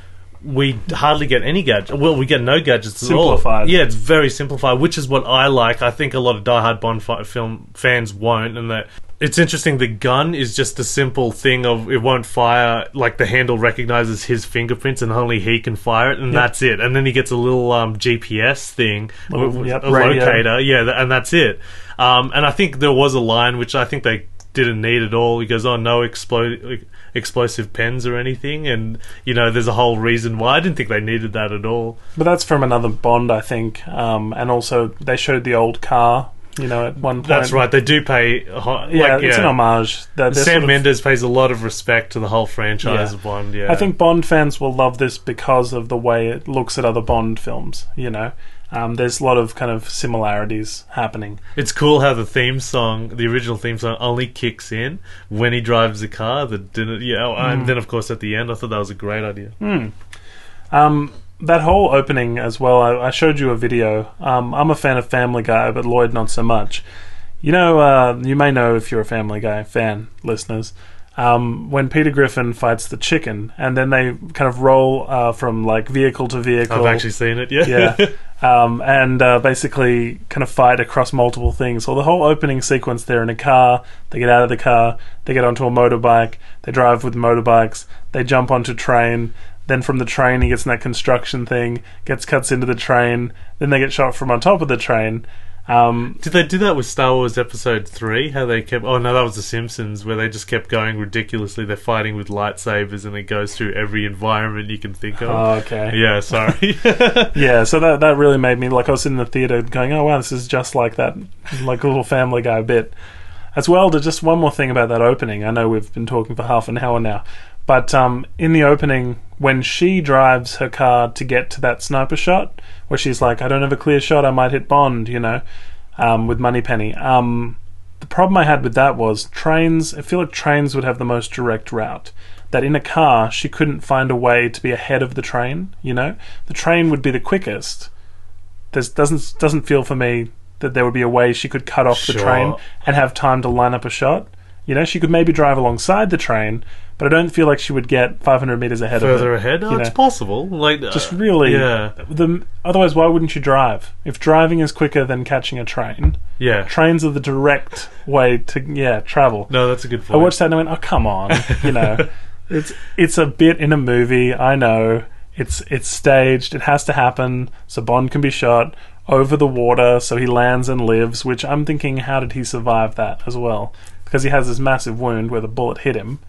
We hardly get any gadgets. Well, we get no gadgets at all. Simplified. Yeah, it's very simplified, which is what I like. I think a lot of diehard Bond fi- film fans won't, and that it's interesting. The gun is just a simple thing of it won't fire. Like the handle recognizes his fingerprints, and only he can fire it, and Yep. that's it. And then he gets a little um, GPS thing, Little- w- yep, a radio. locator. Yeah, and that's it. Um, and I think there was a line which I think they didn't need it all. He goes, "Oh, no explo- explosive pens or anything," and you know, there's a whole reason why. I didn't think they needed that at all. But that's from another Bond, I think. Um, and also, they showed the old car, you know, at one point. That's right. They do pay. ho- Yeah, like, it's an homage. They're- they're Sam sort of- Mendes pays a lot of respect to the whole franchise Yeah. of Bond. Yeah, I think Bond fans will love this because of the way it looks at other Bond films. You know, um, there's a lot of kind of similarities happening. it's cool how the theme song, the original theme song, only kicks in when he drives the car. That didn't. Yeah, oh, Mm. and then of course at the end, I thought that was a great idea. Hmm. Um, that whole opening as well. I, I showed you a video. Um, I'm a fan of Family Guy, but Lloyd not so much. You know, uh, you may know if you're a Family Guy fan, listeners. Um, when Peter Griffin fights the chicken, and then they kind of roll uh, from like vehicle to vehicle. I've actually seen it. Yeah, yeah, um, and uh, basically kind of fight across multiple things. Well, the whole opening sequence, they're in a car, they get out of the car, they get onto a motorbike, they drive with motorbikes, they jump onto train. Then from the train, he gets in that construction thing, gets cuts into the train. Then they get shot from on top of the train. Um, Did they do that with Star Wars Episode Three? How they kept? Oh no, that was The Simpsons, where they just kept going ridiculously. They're fighting with lightsabers, and it goes through every environment you can think of. oh, okay. Yeah, sorry. Yeah, so that that really made me like I was in the theater going, oh wow, this is just like that, like a little Family Guy bit. As well, to just one more thing about that opening. I know we've been talking for half an hour now, but um, in the opening when she drives her car to get to that sniper shot, where she's like, "I don't have a clear shot, I might hit Bond," you know, um, with Moneypenny. Um, the problem I had with that was trains. I feel like trains would have the most direct route. That in a car, she couldn't find a way to be ahead of the train. You know, the train would be the quickest. There doesn't doesn't feel for me that there would be a way she could cut off the train and have time to line up a shot. You know, she could maybe drive alongside the train, but I don't feel like she would get 500 meters ahead Further of it. ahead, oh, you it's know. possible. Like Just uh, really, yeah, The, otherwise, why wouldn't you drive? If driving is quicker than catching a train, yeah. trains are the direct way to yeah travel. No, that's a good I watched that and I went, oh come on, you know, it's it's a bit in a movie. I know it's it's staged. It has to happen so Bond can be shot over the water, so he lands and lives. Which I'm thinking, how did he survive that as well? Because he has this massive wound where the bullet hit him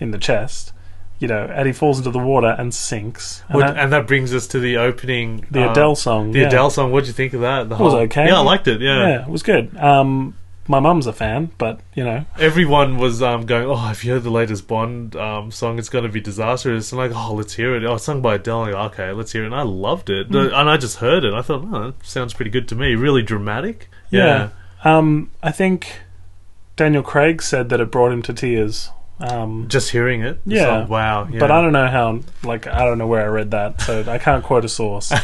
in the chest. You know, and he falls into the water and sinks. And that- and that brings us to the opening. the uh, Adele song, The yeah. Adele song. What would you think of that? The was whole- okay. Yeah, I liked it. Yeah. yeah, it was good. Um, my mum's a fan, but you know, Everyone was um, going, "Oh, have you heard the latest Bond um, song? It's going to be disastrous." And like, "Oh, let's hear it." Oh, it's sung by Adele. Like, okay, let's hear it. And I loved it. The- And I just heard it. I thought, "Oh, that sounds pretty good to me. Really dramatic." Yeah. Um, I think Daniel Craig said that it brought him to tears. Um, Just hearing it. Yeah. song, wow. Yeah. But I don't know how. Like I don't know where I read that, so I can't quote a source.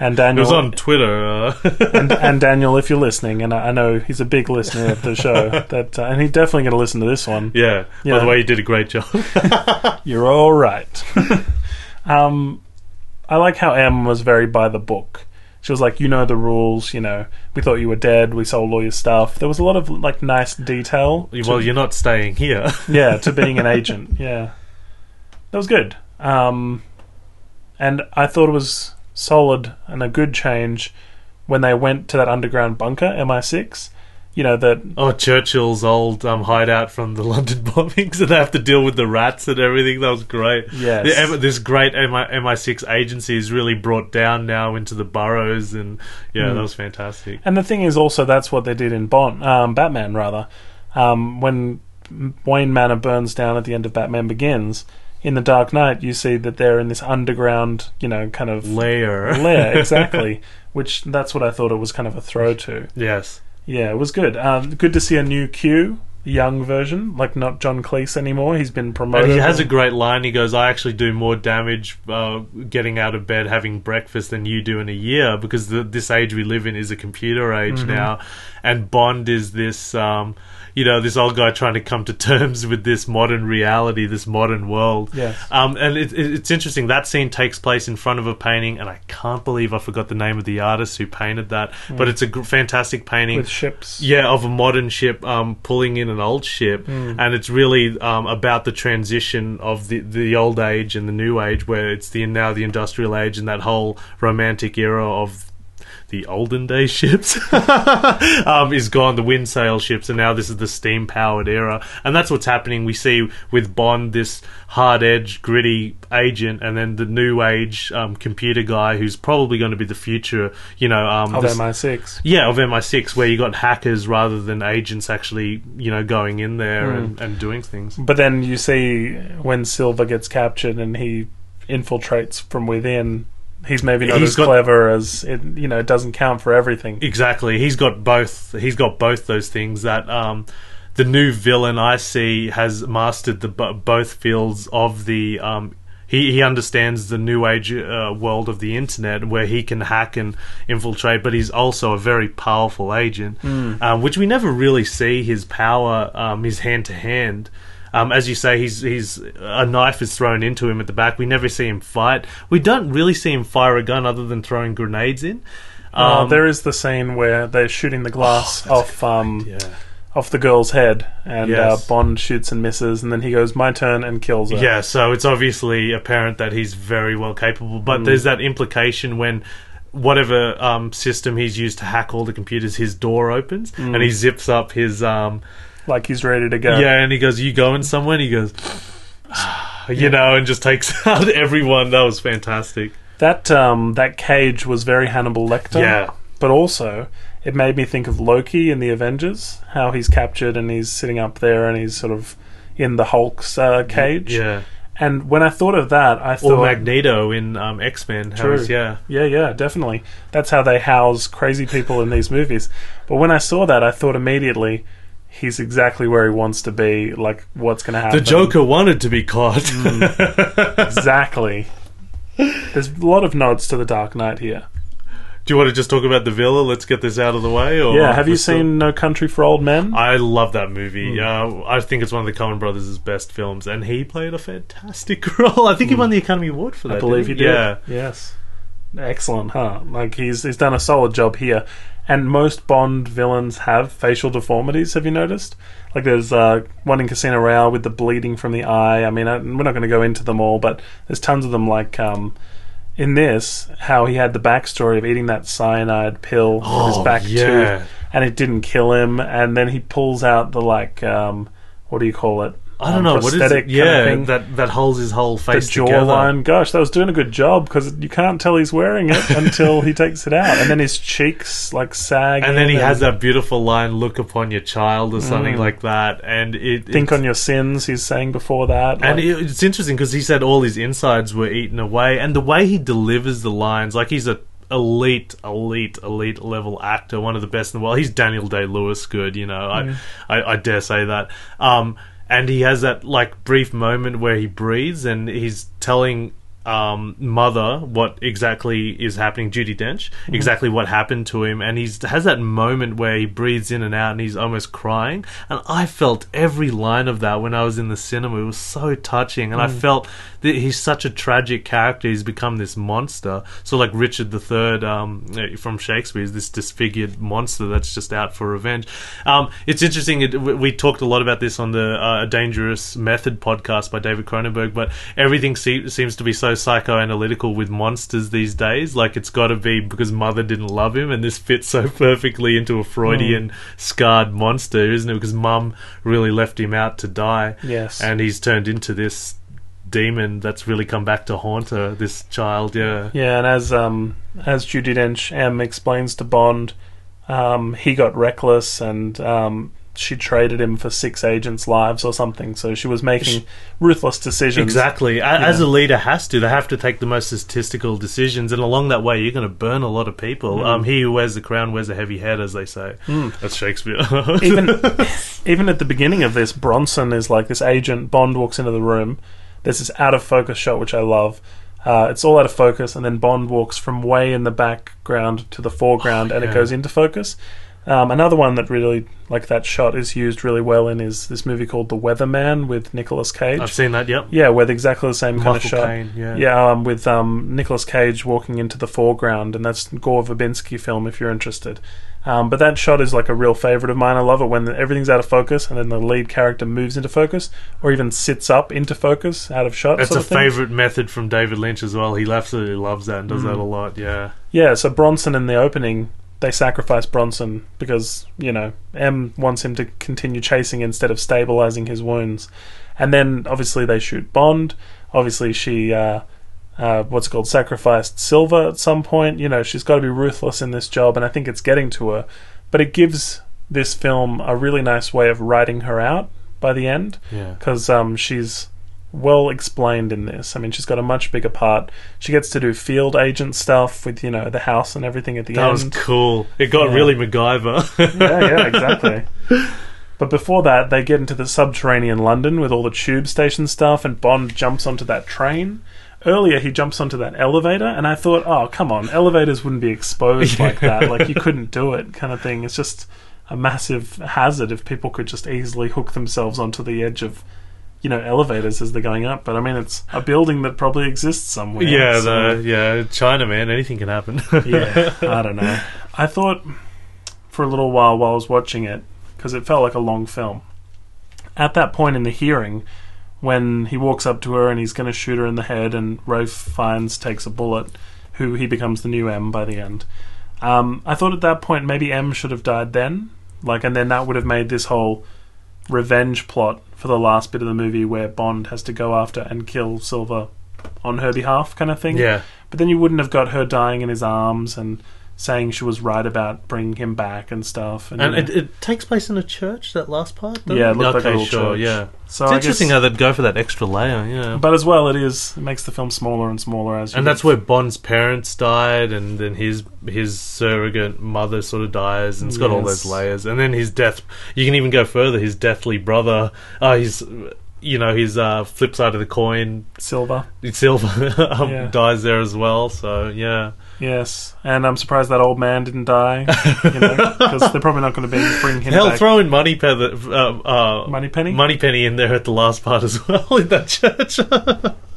And Daniel, It was on Twitter. Uh, and, and Daniel, if you're listening, and I, I know he's a big listener of the show, that uh, and he's definitely going to listen to this one. yeah. Yeah. By the way, you did a great job. You're all right. um, I like how M was very by the book. She was like, you know the rules. You know, we thought you were dead. We sold all your stuff. There was a lot of like nice detail. to- well, you're not staying here. yeah, to being an agent. Yeah, that was good. Um, and I thought it was solid and a good change when they went to that underground bunker, MI6. You know that. Oh, Churchill's old um, hideout from the London bombings, and they have to deal with the rats and everything. That was great. Yes. The this great MI- MI6 agency is really brought down now into the boroughs, and yeah, Mm. that was fantastic. And the thing is, also that's what they did in Bond, um, Batman rather. Um, when Wayne Manor burns down at the end of Batman Begins, in the Dark Knight, you see that they're in this underground, you know, kind of Layer. lair, exactly. Which that's what I thought it was kind of a throw to. yes. Yeah, it was good. Um, good to see a new Q, young version, like not John Cleese anymore. He's been promoted. And he has a great line. He goes, "I actually do more damage uh, getting out of bed, having breakfast, than you do in a year because the, this age we live in is a computer age Mhm. now, and Bond is this, um, you know, this old guy trying to come to terms with this modern reality, this modern world." Yes. Um, and it, it, it's interesting. That scene takes place in front of a painting, and I can't believe I forgot the name of the artist who painted that. But it's a gr- fantastic painting. with ships. Yeah, of a modern ship um, pulling in an old ship, Mm. and it's really um, about the transition of the the old age and the new age, where it's the now the industrial age and that whole romantic era of the olden day ships um, is gone. The wind sail ships, and now this is the steam powered era, and that's what's happening. We see with Bond this hard edge, gritty agent, and then the new age um, computer guy who's probably going to be the future. You know, um, Of this- MI6. yeah, of MI6, where you got hackers rather than agents actually, you know, going in there Hmm. and, and doing things. But then you see when Silva gets captured and he infiltrates from within, he's maybe not He's as got- clever as it. You know, it doesn't count for everything. Exactly, he's got both. He's got both those things that um, the new villain I see has mastered the both fields of the. Um, he, he understands the new age uh, world of the internet where he can hack and infiltrate, but he's also a very powerful agent, um, which we never really see his power, um, his hand to hand. Um, as you say, he's he's a knife is thrown into him at the back. We never see him fight. We don't really see him fire a gun other than throwing grenades in. Uh, Um, there is the scene where they're shooting the glass Oh, off um, yeah. off the girl's head, and Yes. uh, Bond shoots and misses, and then he goes, "My turn," and kills her. Yeah, so it's obviously apparent that he's very well capable, but Mm. there's that implication when whatever um, system he's used to hack all the computers, his door opens Mm. and he zips up his um, like he's ready to go. yeah, and he goes, "You going somewhere?" And he goes, you know, and just takes out everyone. That was fantastic. That um, that cage was very Hannibal Lecter. Yeah. but also it made me think of Loki in the Avengers, how he's captured and he's sitting up there and he's sort of in the Hulk's uh, cage. Yeah, And when I thought of that, I Or thought, Magneto in um, X Men. True. Yeah. yeah, yeah, definitely. That's how they house crazy people in these movies. But when I saw that, I thought immediately, he's exactly where he wants to be. Like, what's going to happen? The Joker wanted to be caught. Mm. exactly. There's a lot of nods to the Dark Knight here. Do you want to just talk about the villa? Let's get this out of the way. Or yeah, have you still- seen No Country for Old Men? I love that movie. Hmm. Uh, I think it's one of the Coen Brothers' best films, and he played a fantastic role. I think he won the Academy Award for that. I believe you did. Yeah. Yes. Excellent, huh? Like he's he's done a solid job here. And most Bond villains have facial deformities. Have you noticed? Like there's uh, one in Casino Royale with the bleeding from the eye. I mean, I, we're not going to go into them all, but there's tons of them. Like um, in this, how he had the backstory of eating that cyanide pill in his Oh, back yeah. tooth, and it didn't kill him. And then he pulls out the like, um, what do you call it? I don't Um, know what is it. prosthetic kind of Yeah, thing that that holds his whole the face together. jawline. Gosh, that was doing a good job because you can't tell he's wearing it until he takes it out, and then his cheeks like sag. And then he in has that beautiful line, "Look upon your child" or something Mm. like that. And it Think on your sins. He's saying before that, And it, it's interesting because he said all his insides were eaten away, and the way he delivers the lines, like he's a elite, elite, elite level actor, one of the best in the world. He's Daniel Day Lewis good, you know. Mm. I, I I dare say that. Um, and he has that like brief moment where he breathes, and he's telling um, mother what exactly is happening, Judi Dench, Mm-hmm. exactly what happened to him, and he has that moment where he breathes in and out, and he's almost crying, and I felt every line of that when I was in the cinema. It was so touching, and I Mm. felt that he's such a tragic character. He's become this monster, so like Richard III um, from Shakespeare is this disfigured monster that's just out for revenge. Um, it's interesting. It, we we talked a lot about this on the uh, Dangerous Method podcast by David Cronenberg, but everything se- seems to be so psychoanalytical with monsters these days. Like it's got to be because mother didn't love him, and this fits so perfectly into a Freudian scarred monster, isn't it? Because mum really left him out to die, yes, and he's turned into this demon that's really come back to haunt her. This child, yeah. yeah, and as um as Judi Dench M explains to Bond, um, he got reckless and um. She traded him for six agents' lives or something, so she was making ruthless decisions. Exactly. A- As a leader has to, they have to take the most statistical decisions, and along that way, you're going to burn a lot of people. Mm. Um, he who wears the crown wears a heavy head, as they say. Mm. That's Shakespeare. even even at the beginning of this, Bronson is like this agent. Bond walks into the room. There's this out of focus shot which I love. Uh, it's all out of focus, and then Bond walks from way in the background to the foreground, and yeah. it goes into focus. Um, another one that really like that shot is used really well in is this movie called The Weatherman with Nicolas Cage. I've seen that. Yep. yeah, with exactly the same kind of Michael shot. Caine. Yeah. Yeah, um, with um, Nicolas Cage walking into the foreground, and that's Gore Verbinski film if you're interested. Um, but that shot is like a real favorite of mine. I love it when everything's out of focus and then the lead character moves into focus, or even sits up into focus out of shot. That's sort a thing. favorite method from David Lynch as well. He absolutely loves that and does Mm. that a lot. Yeah. Yeah, so Bronson in the opening, they sacrifice Bronson because, you know, M wants him to continue chasing instead of stabilizing his wounds. And then obviously they shoot Bond. Obviously she, uh, uh, what's it called, sacrificed Silva at some point. You know, she's got to be ruthless in this job, and I think it's getting to her. But it gives this film a really nice way of writing her out by the end Yeah. because um, she's well explained in this. I mean, she's got a much bigger part. She gets to do field agent stuff with you know the house and everything at the end. That was cool. It got Yeah. really MacGyver. yeah, yeah, exactly. But before that, they get into the subterranean London with all the tube station stuff, and Bond jumps onto that train. Earlier, he jumps onto that elevator, and I thought, oh, come on, elevators wouldn't be exposed like that. Like, you couldn't do it, kind of thing. It's just a massive hazard if people could just easily hook themselves onto the edge of, you know, elevators as they're going up. But I mean, it's a building that probably exists somewhere. yeah, so- the, yeah, China, man. Anything can happen. yeah, I don't know. I thought for a little while while I was watching it, because it felt like a long film. At that point in the hearing, when he walks up to her and he's going to shoot her in the head, and Ralph Fiennes takes a bullet, who he becomes the new M by the end. Um, I thought at that point maybe M should have died then, like, and then that would have made this whole revenge plot for the last bit of the movie where Bond has to go after and kill Silva on her behalf, kind of thing yeah. but then you wouldn't have got her dying in his arms and saying she was right about bringing him back and stuff. And, And it, it takes place in a church. That last part. Yeah, it looked like a little sure. church. Yeah, so it's I interesting guess, how they'd go for that extra layer. Yeah. but as well, it is it makes the film smaller and smaller as you and that's where Bond's parents died, and then his his surrogate mother sort of dies, and it's got all those layers. And then his death. You can even go further. His deathly brother. Uh, his you know his uh, flip side of the coin, silver. Silva, um, Yeah. dies there as well. So yeah, Yes, and I'm surprised that old man didn't die. You know, because they're probably not going to be bring him hell, back. throw in Moneypenny, uh, uh, Moneypenny. Money Penny in there at the last part as well in that church.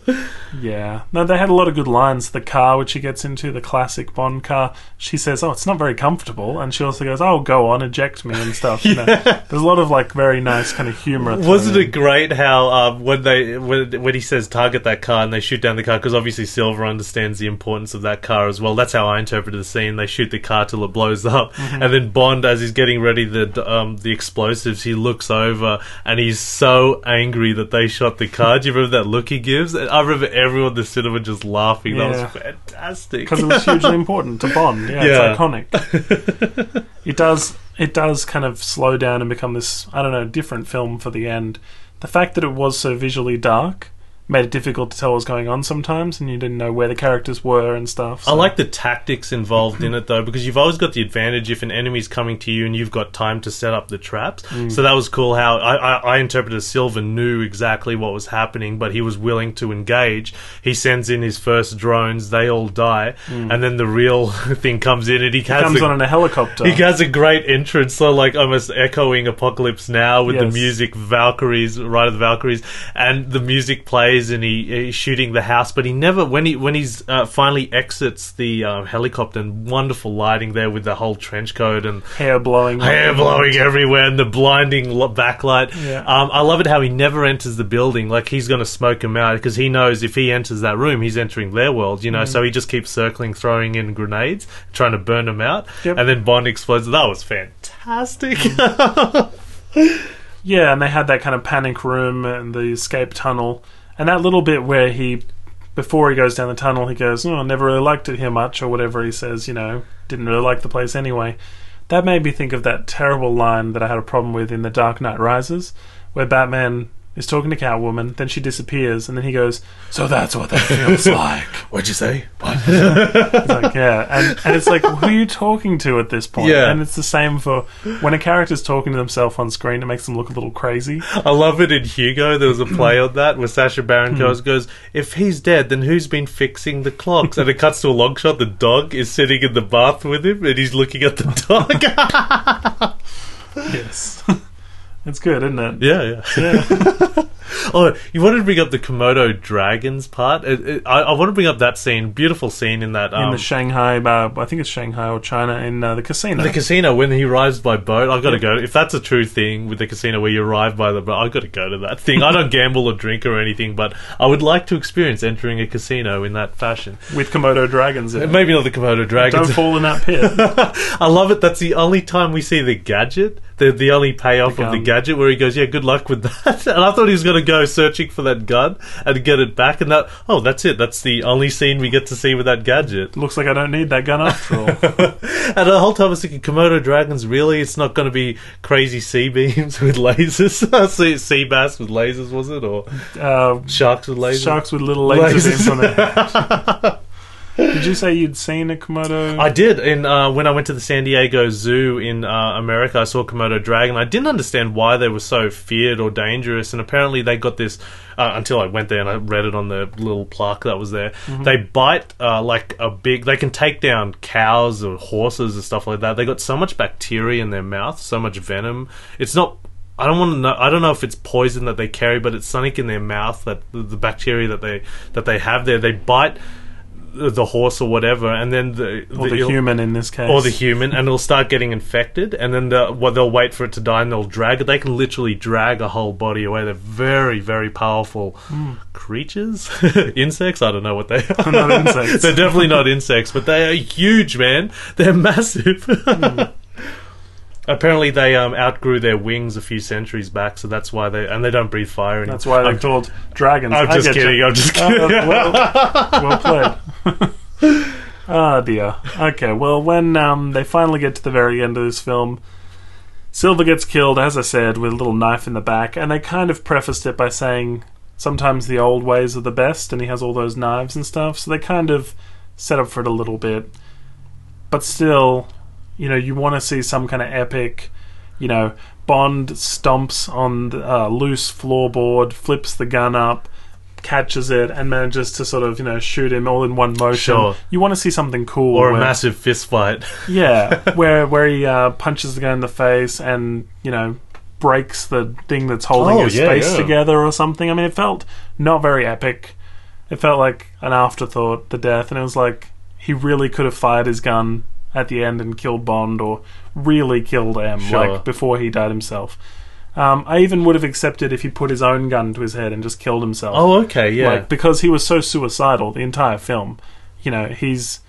Yeah. No, they had a lot of good lines. The car which she gets into, the classic Bond car, she says, "Oh, it's not very comfortable," and she also goes, "Oh, go on, eject me and stuff." You know, there's a lot of like very nice kind of humor. Wasn't it great how um, when they when, when he says target that car and they shoot down the car because obviously Silva understands the importance of that car as well. That's how I interpreted the scene. They shoot the car till it blows up, Mm-hmm. and then Bond, as he's getting ready the um, the explosives, he looks over and he's so angry that they shot the car. Do you remember that look he gives? I remember everyone in the cinema just laughing. That Yeah. was fantastic. because it was hugely important to Bond. Yeah, Yeah. it's iconic. it does it does kind of slow down and become this I don't know different film for the end. The fact that it was so visually dark made it difficult to tell what was going on sometimes, and you didn't know where the characters were and stuff. I like the tactics involved in it though, because you've always got the advantage if an enemy's coming to you and you've got time to set up the traps. Mm. So that was cool. How I, I, I interpreted Silva knew exactly what was happening, but he was willing to engage. He sends in his first drones; they all die, and then the real thing comes in, and he, Mm. comes a, on in a helicopter. he has a great entrance, so like almost echoing Apocalypse Now with the music Valkyries, Ride of the Valkyries, and the music plays and he he's shooting the house, but he never when he when he's uh, finally exits the uh, helicopter and wonderful lighting there with the whole trench coat and hair blowing, hair blowing everywhere and the blinding backlight. Yeah. Um, I love it how he never enters the building like he's going to smoke him out because he knows if he enters that room, he's entering their world. You know, Mm. so he just keeps circling, throwing in grenades, trying to burn them out, Yep. and then Bond explodes. That was fantastic. Yeah, and they had that kind of panic room and the escape tunnel, and that little bit where he, before he goes down the tunnel, he goes, "Oh, I never really liked it here much," or whatever he says. You know, didn't really like the place anyway. That made me think of that terrible line that I had a problem with in The Dark Knight Rises, where Batman is talking to Catwoman, then she disappears, and then he goes, "So that's what that feels like." What'd you say? It's like, yeah, and, and it's like, who are you talking to at this point? Yeah. And it's the same for when a character's talking to themselves on screen, it makes them look a little crazy. I love it in Hugo. There was a play on that where Sacha Baron hmm. Cohen goes, "If he's dead, then who's been fixing the clocks?" And it cuts to a long shot. The dog is sitting in the bath with him, and he's looking at the dog. Yes. It's good, isn't it? yeah, yeah. Yeah. Oh, you wanted to bring up the Komodo dragons part. It, it, I, I want to bring up that scene. Beautiful scene in that. in Um, the Shanghai, uh, I think it's Shanghai or China, in uh, the casino. the casino when he arrives by boat. I've got to go. If that's a true thing with the casino where you arrive by the boat, I've got to go to that thing. I don't gamble or drink or anything, but I would like to experience entering a casino in that fashion. with Komodo dragons in it. Maybe not the Komodo dragons. Don't fall in that pit. I love it. That's the only time we see the gadget. The the only payoff The of the gadget where he goes, "Yeah, good luck with that." And I thought he was going to go searching for that gun and get it back. And that, oh, that's it. That's the only scene we get to see with that gadget. Looks like I don't need that gun after all. And the whole time I was thinking, Komodo dragons, really? It's not going to be crazy sea beams with lasers, sea, sea bass with lasers, was it, or Uh, sharks with lasers? sharks with little laser Lasers. beams on head. Did you say you'd seen a Komodo? I did. In uh, when I went to the San Diego Zoo in uh, America, I saw Komodo dragon. I didn't understand why they were so feared or dangerous, and apparently they got this uh, until I went there and I read it on the little plaque that was there. They bite uh, like a big. They can take down cows or horses and stuff like that. They got so much bacteria in their mouth, so much venom. It's not. I don't want to know. I don't know if it's poison that they carry, but it's something in their mouth that the, the bacteria that they that they have there. They bite the the horse or whatever, and then the or the it'll- human in this case. or the human, and it'll start getting infected, and then the, well, they'll wait for it to die, and they'll drag it. They can literally drag a whole body away. They're very, very powerful hmm. creatures, insects. I don't know what they are. Not insects. They're definitely not insects, but they are huge, man. They're massive. Hmm. Apparently, they um, outgrew their wings a few centuries back, so that's why they and they don't breathe fire anymore. That's why they're I'm, called dragons. I'm I just get you. kidding. I'm just Uh, kidding. well, well played. Ah, dear. Okay, well, when um, they finally get to the very end of this film, Silva gets killed, as I said, with a little knife in the back, and they kind of prefaced it by saying sometimes the old ways are the best, and he has all those knives and stuff, so they kind of set up for it a little bit. But still, you know, you want to see some kind of epic, you know, Bond stomps on the uh, loose floorboard, flips the gun up, catches it, and manages to sort of, you know, shoot him all in one motion. Sure. You want to see something cool. or a where- massive fist fight. yeah, where where he uh, punches the guy in the face and you know breaks the thing that's holding Oh, his yeah, face yeah. together or something. I mean, it felt not very epic. It felt like an afterthought, the death, and it was like he really could have fired his gun at the end and killed Bond, or really killed M, Sure. like before he died himself. Um, I even would have accepted if he put his own gun to his head and just killed himself. oh, okay, yeah. Like because he was so suicidal the entire film. You know, he's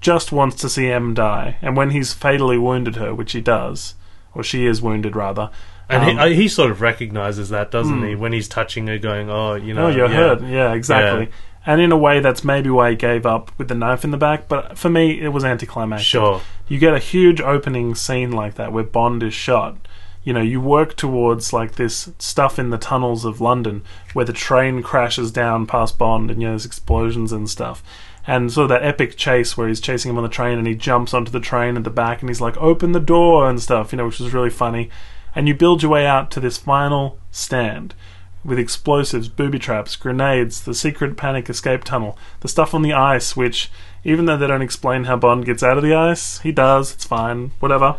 just wants to see M die, and when he's fatally wounded her, which he does, or she is wounded rather. and um, he, uh, he sort of recognizes that, doesn't he? When he's touching her, going, "Oh, you know, oh, you're yeah. hurt. Yeah, exactly. And in a way, that's maybe why he gave up with the knife in the back. But for me, it was anticlimactic. Sure. You get a huge opening scene like that where Bond is shot. You know, you work towards like this stuff in the tunnels of London where the train crashes down past Bond and you know there's explosions and stuff. And sort of that epic chase where he's chasing him on the train and he jumps onto the train at the back and he's like, open the door and stuff, you know, which was really funny. And you build your way out to this final stand with explosives, booby traps, grenades, the secret panic escape tunnel, the stuff on the ice, which, even though they don't explain how Bond gets out of the ice, he does, it's fine, whatever.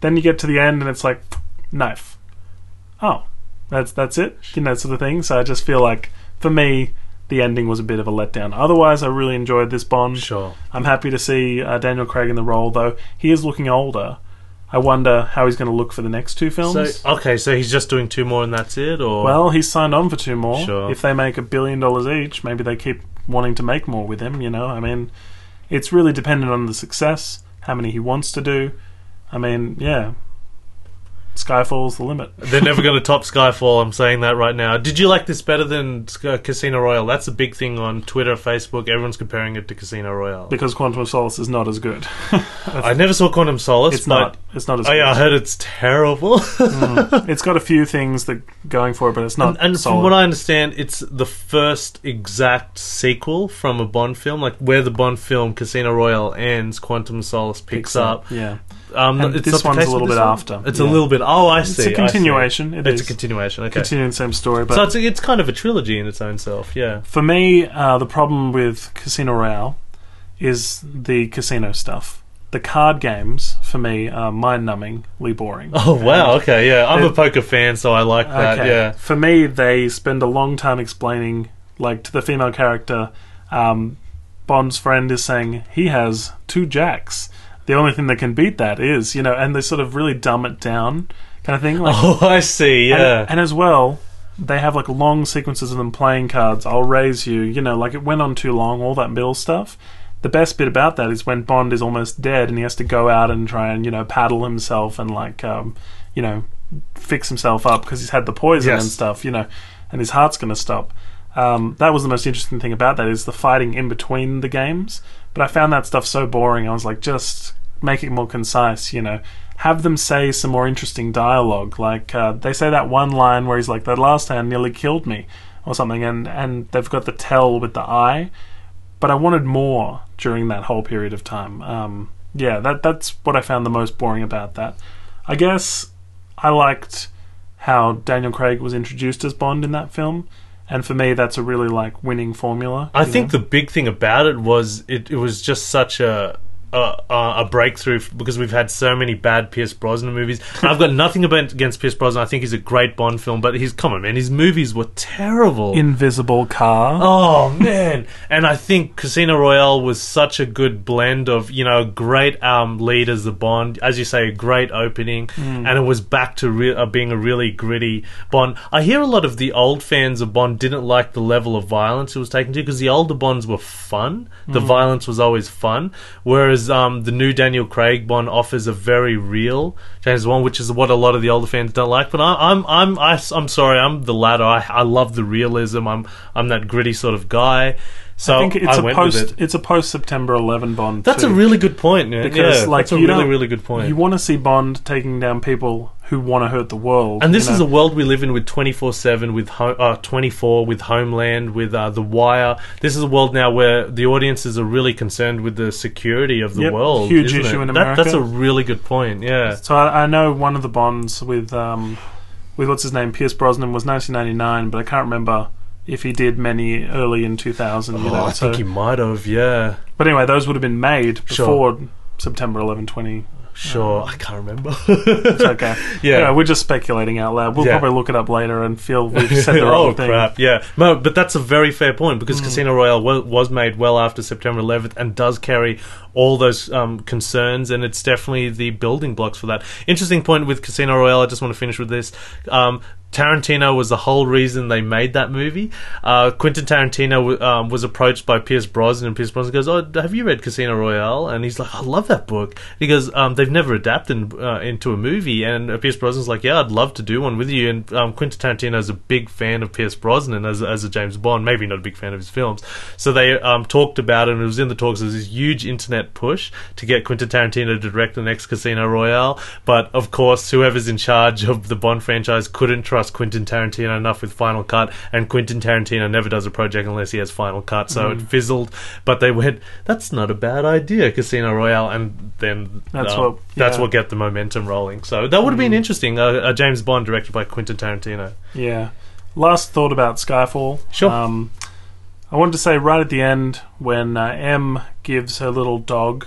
Then you get to the end and it's like, knife. Oh, that's that's it? You know, sort of thing. So I just feel like, for me, the ending was a bit of a letdown. Otherwise, I really enjoyed this Bond. Sure. I'm happy to see uh, Daniel Craig in the role, though. He is looking older. I wonder how he's going to look for the next two films. So okay, so he's just doing two more and that's it, or Well, he's signed on for two more. Sure. If they make a billion dollars each, maybe they keep wanting to make more with him, you know? I mean, it's really dependent on the success, how many he wants to do. I mean, yeah. Skyfall's the limit. they're never going to top Skyfall. I'm saying that right now. Did you like this better than Casino Royale? That's a big thing on Twitter, Facebook. Everyone's comparing it to Casino Royale. Because Quantum of Solace is not as good. I never saw Quantum Solace. it's not. It's not as Oh good. yeah, I heard it's terrible. Mm. It's got a few things that going for it, but it's not and and from what I understand, it's the first exact sequel from a Bond film, like where the Bond film Casino Royale ends, Quantum of Solace picks, up. Yeah. Um, And it's this one's a little bit one? after, It's yeah. a little bit. Oh, I see. It's a continuation. It it's is. a continuation. Okay. Continuing the same story, but so it's it's kind of a trilogy in its own self. Yeah. For me, uh, the problem with Casino Royale is the casino stuff. The card games, for me, are mind-numbingly boring. Oh wow. And- Okay. Yeah. I'm a poker fan, so I like that. okay. Yeah. For me, they spend a long time explaining, like to the female character, um, Bond's friend is saying he has two jacks. The only thing that can beat that is, you know, and they sort of really dumb it down, kind of thing. Like, Oh, I see. and- Yeah. And, as well, they have like long sequences of them playing cards. I'll raise you. You know, like it went on too long. All that middle stuff. The best bit about that is when Bond is almost dead and he has to go out and try and you know paddle himself and like um, you know fix himself up because he's had the poison Yes. and stuff. You know, and his heart's going to stop. Um, that was the most interesting thing about that is the fighting in between the games. But I found that stuff so boring. I was like, just make it more concise. You know, have them say some more interesting dialogue. Like uh, they say that one line where he's like, "That last hand nearly killed me," or something, and and they've got the tell with the eye. But I wanted more during that whole period of time. Um, yeah, that that's what I found the most boring about that. I guess I liked how Daniel Craig was introduced as Bond in that film, and for me, that's a really like winning formula. I think know? the big thing about it was it, it was just such a a, a breakthrough because we've had so many bad Pierce Brosnan movies. And I've got nothing about, against Pierce Brosnan. I think he's a great Bond film, but he's come on, man, his movies were terrible. Invisible Car. Oh man! And I think Casino Royale was such a good blend of you know a great um, lead as the Bond, as you say, a great opening, Hmm. and it was back to re- uh, being a really gritty Bond. I hear a lot of the old fans of Bond didn't like the level of violence it was taken to because the older Bonds were fun. The Hmm. violence was always fun, whereas um, the new Daniel Craig Bond offers a very real James Bond, which is what a lot of the older fans don't like. But I, I'm I'm I, am sorry, I'm the latter. I, I love the realism. I'm I'm that gritty sort of guy. So I think it's a went with post. it. It's a post September 11 Bond. That's too. a really good point. Yeah, because yeah, like that's a you really really good point. You want to see Bond taking down people who want to hurt the world, and this you is know? a world we live in with 24-7 with ho- uh, 24 with homeland with uh, the wire this is a world now where the audiences are really concerned with the security of the Yep, world huge isn't issue it? in That- that's a really good point yeah So I, I know one of the Bonds with um, with what's his name, Pierce Brosnan, was 1999, but I can't remember if he did many early in 2000. You oh, know, i so, think you might have yeah but anyway, those would have been made Sure. before September 11, 20. sure i can't remember It's okay. Yeah. Anyway, we're just speculating out loud. We'll Yeah. probably look it up later and feel we've said the wrong oh thing. crap! Yeah, no, but that's a very fair point because Hmm. Casino Royale wa- was made well after September 11th and does carry all those um, concerns, and it's definitely the building blocks for that. Interesting point with Casino Royale. I just want to finish with this. Um, Tarantino was the whole reason they made that movie. Uh, Quentin Tarantino um, was approached by Pierce Brosnan, and Pierce Brosnan goes, "Oh, have you read Casino Royale?" And he's like, "I love that book." He goes, um, "They've never adapted uh, into a movie," and uh, Pierce Brosnan's like, "Yeah, I'd love to do one with you." And um, Quentin Tarantino is a big fan of Pierce Brosnan as as a James Bond, maybe not a big fan of his films. So they um, talked about it, and it was in the talks. There was this huge internet push to get Quentin Tarantino to direct the next Casino Royale, but of course, whoever's in charge of the Bond franchise couldn't trust Quentin Tarantino enough with Final Cut, and Quentin Tarantino never does a project unless he has Final Cut, so Mm. it fizzled. But they went, "That's not a bad idea, Casino Royale," and then That's um, what- that's what get the momentum rolling. So that would have been Mm. interesting, a, a James Bond directed by Quentin Tarantino. Yeah. Last thought about Skyfall. Sure. Um, I wanted to say right at the end when uh, M gives her little dog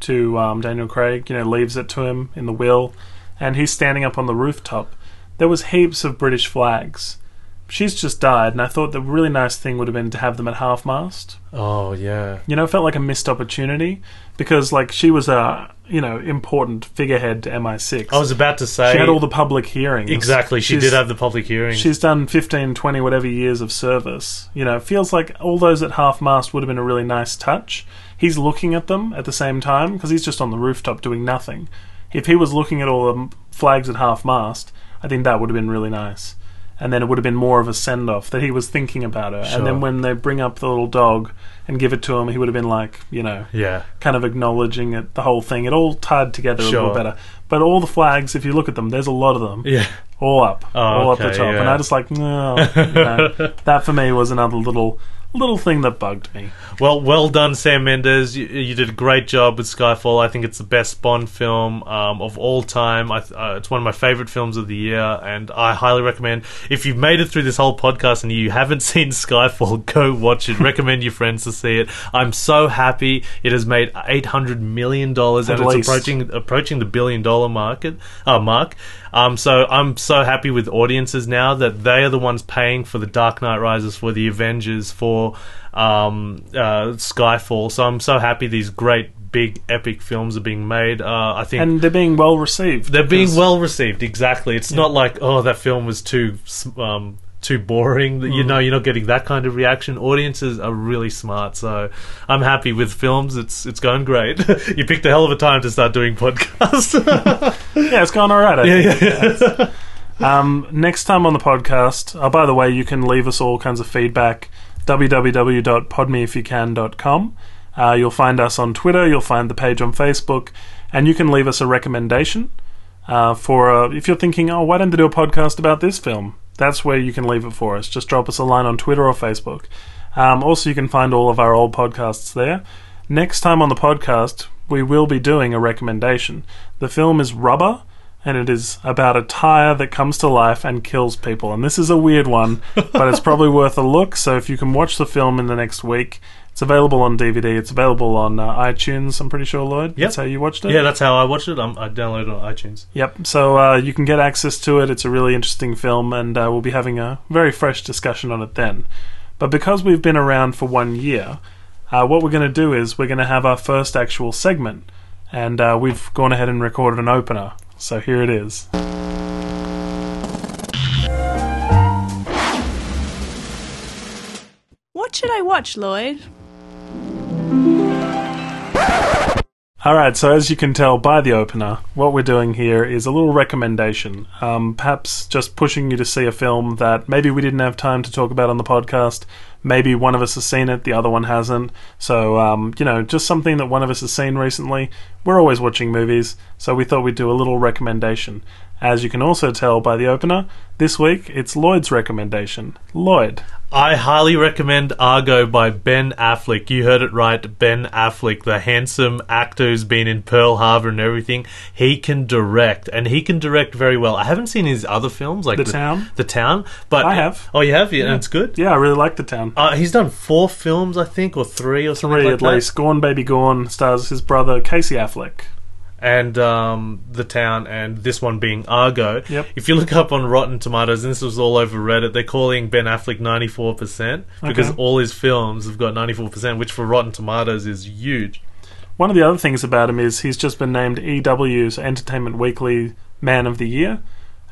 to um, Daniel Craig, you know, leaves it to him in the will, and he's standing up on the rooftop. There was heaps of British flags. She's just died, and I thought the really nice thing would have been to have them at half mast. Oh yeah, You know, it felt like a missed opportunity because, like, she was a you know important figurehead to MI6. I was about to say she had all the public hearings. exactly. She She's- did have the public hearings. She's done 15, 20, whatever years of service. You know, it feels like all those at half mast would have been a really nice touch. He's looking at them at the same time because he's just on the rooftop doing nothing. If he was looking at all the flags at half mast, I think that would have been really nice. And then it would have been more of a send off that he was thinking about her. Sure. And then when they bring up the little dog and give it to him, he would have been like, you know, yeah, kind of acknowledging it, the whole thing. It all tied together a little better. But all the flags, if you look at them, there's a lot of them yeah. all up, Oh, all up the okay, top, and. I just like no, you know, that for me was another little little thing that bugged me. Well, well done, Sam Mendes. You, you did a great job with Skyfall. I think it's the best Bond film um, of all time. I, uh, it's one of my favorite films of the year, and I highly recommend. If you've made it through this whole podcast and you haven't seen Skyfall, go watch it. recommend your friends to see it. I'm so happy it has made eight hundred million dollars, and At it's approaching approaching the billion dollar market uh, mark. Um, so I'm so happy with audiences now that they are the ones paying for the Dark Knight Rises, for the Avengers, for um, uh, Skyfall. So I'm so happy these great big epic films are being made. Uh, I think And they're being well received. they're being well received. Exactly. It's not like oh that film was too um, too boring. You Mm. know, you're not getting that kind of reaction. Audiences are really smart, so I'm happy with films. It's it's going great. you picked a hell of a time to start doing podcasts. Yeah, it's going all right. I yeah, think. yeah. Um, next time on the podcast, oh, by the way, you can leave us all kinds of feedback. www.podmeifyoucan.com. Uh, you'll find us on Twitter. You'll find the page on Facebook, and you can leave us a recommendation uh, for uh, if you're thinking, oh, why don't they do a podcast about this film? That's where you can leave it for us. Just drop us a line on Twitter or Facebook. Um, also, you can find all of our old podcasts there. Next time on the podcast, we will be doing a recommendation. The film is Rubber, and it is about a tire that comes to life and kills people. And this is a weird one, but it's probably worth a look. So if you can watch the film in the next week, it's available on DVD. It's available on uh, iTunes. I'm pretty sure, Lloyd. That's how you watched it. Yeah, that's how I watched it. Um, I downloaded it on iTunes. Yep. So uh, you can get access to it. It's a really interesting film, and uh, we'll be having a very fresh discussion on it then. But because we've been around for one year, uh, what we're going to do is we're going to have our first actual segment, and uh, we've gone ahead and recorded an opener. So here it is. What should I watch, Lloyd? All right, so as you can tell by the opener, what we're doing here is a little recommendation. Um, perhaps just pushing you to see a film that maybe we didn't have time to talk about on the podcast. Maybe one of us has seen it, the other one hasn't. So, um, you know, just something that one of us has seen recently. We're always watching movies, so we thought we'd do a little recommendation. As you can also tell by the opener, this week it's Lloyd's recommendation. Lloyd. I highly recommend Argo by Ben Affleck. You heard it right, Ben Affleck, the handsome actor who's been in Pearl Harbor and everything. He can direct, and he can direct very well. I haven't seen his other films like The Town? The Town, but I have. Oh, you have? Yeah, and it's good. Yeah, I really like The Town. Uh, he's done four films, I think, or three or something Three like at that. least. Gone Baby Gone stars his brother Casey Affleck. And um, the town, and this one being Argo. Yep. If you look up on Rotten Tomatoes, and this was all over Reddit, they're calling Ben Affleck ninety four percent because Okay. all his films have got ninety four percent, which for Rotten Tomatoes is huge. One of the other things about him is he's just been named EW's Entertainment Weekly Man of the Year,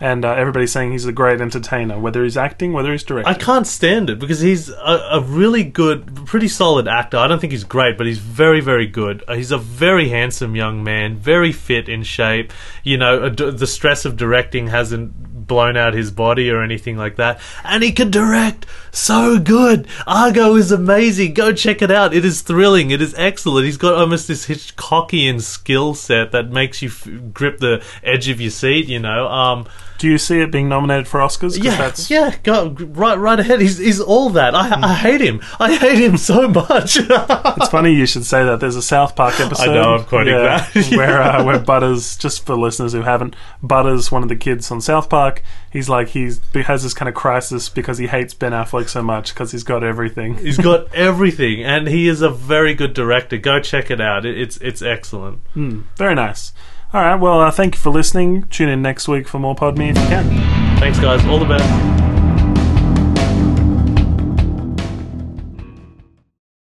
and uh, everybody's saying he's a great entertainer, whether he's acting, whether he's directing. I can't stand it because he's a, a really good, pretty solid actor. I don't think he's great, but he's very, very good. Uh, he's a very handsome young man, very fit in shape. You know, ad- the stress of directing hasn't blown out his body or anything like that. And he can direct so good. Argo is amazing. Go check it out. It is thrilling. It is excellent. He's got almost this Hitchcockian skill set that makes you f- grip the edge of your seat. You know. Um, Do you see it being nominated for Oscars? 'Cause yeah, that's yeah, go right, right ahead. He's, he's all that. I, I hate him. I hate him so much. It's funny you should say that. There's a South Park episode. know, I'm quoting that. where uh, where Butters, just for listeners who haven't, Butters, one of the kids on South Park, he's like he's he has this kind of crisis because he hates Ben Affleck so much because he's got everything. he's got everything, and he is a very good director. Go check it out. It, it's it's excellent. Hmm, very nice. All right, well, uh, thank you for listening. Tune in next week for more Pod Me if you can. Thanks, guys. All the best.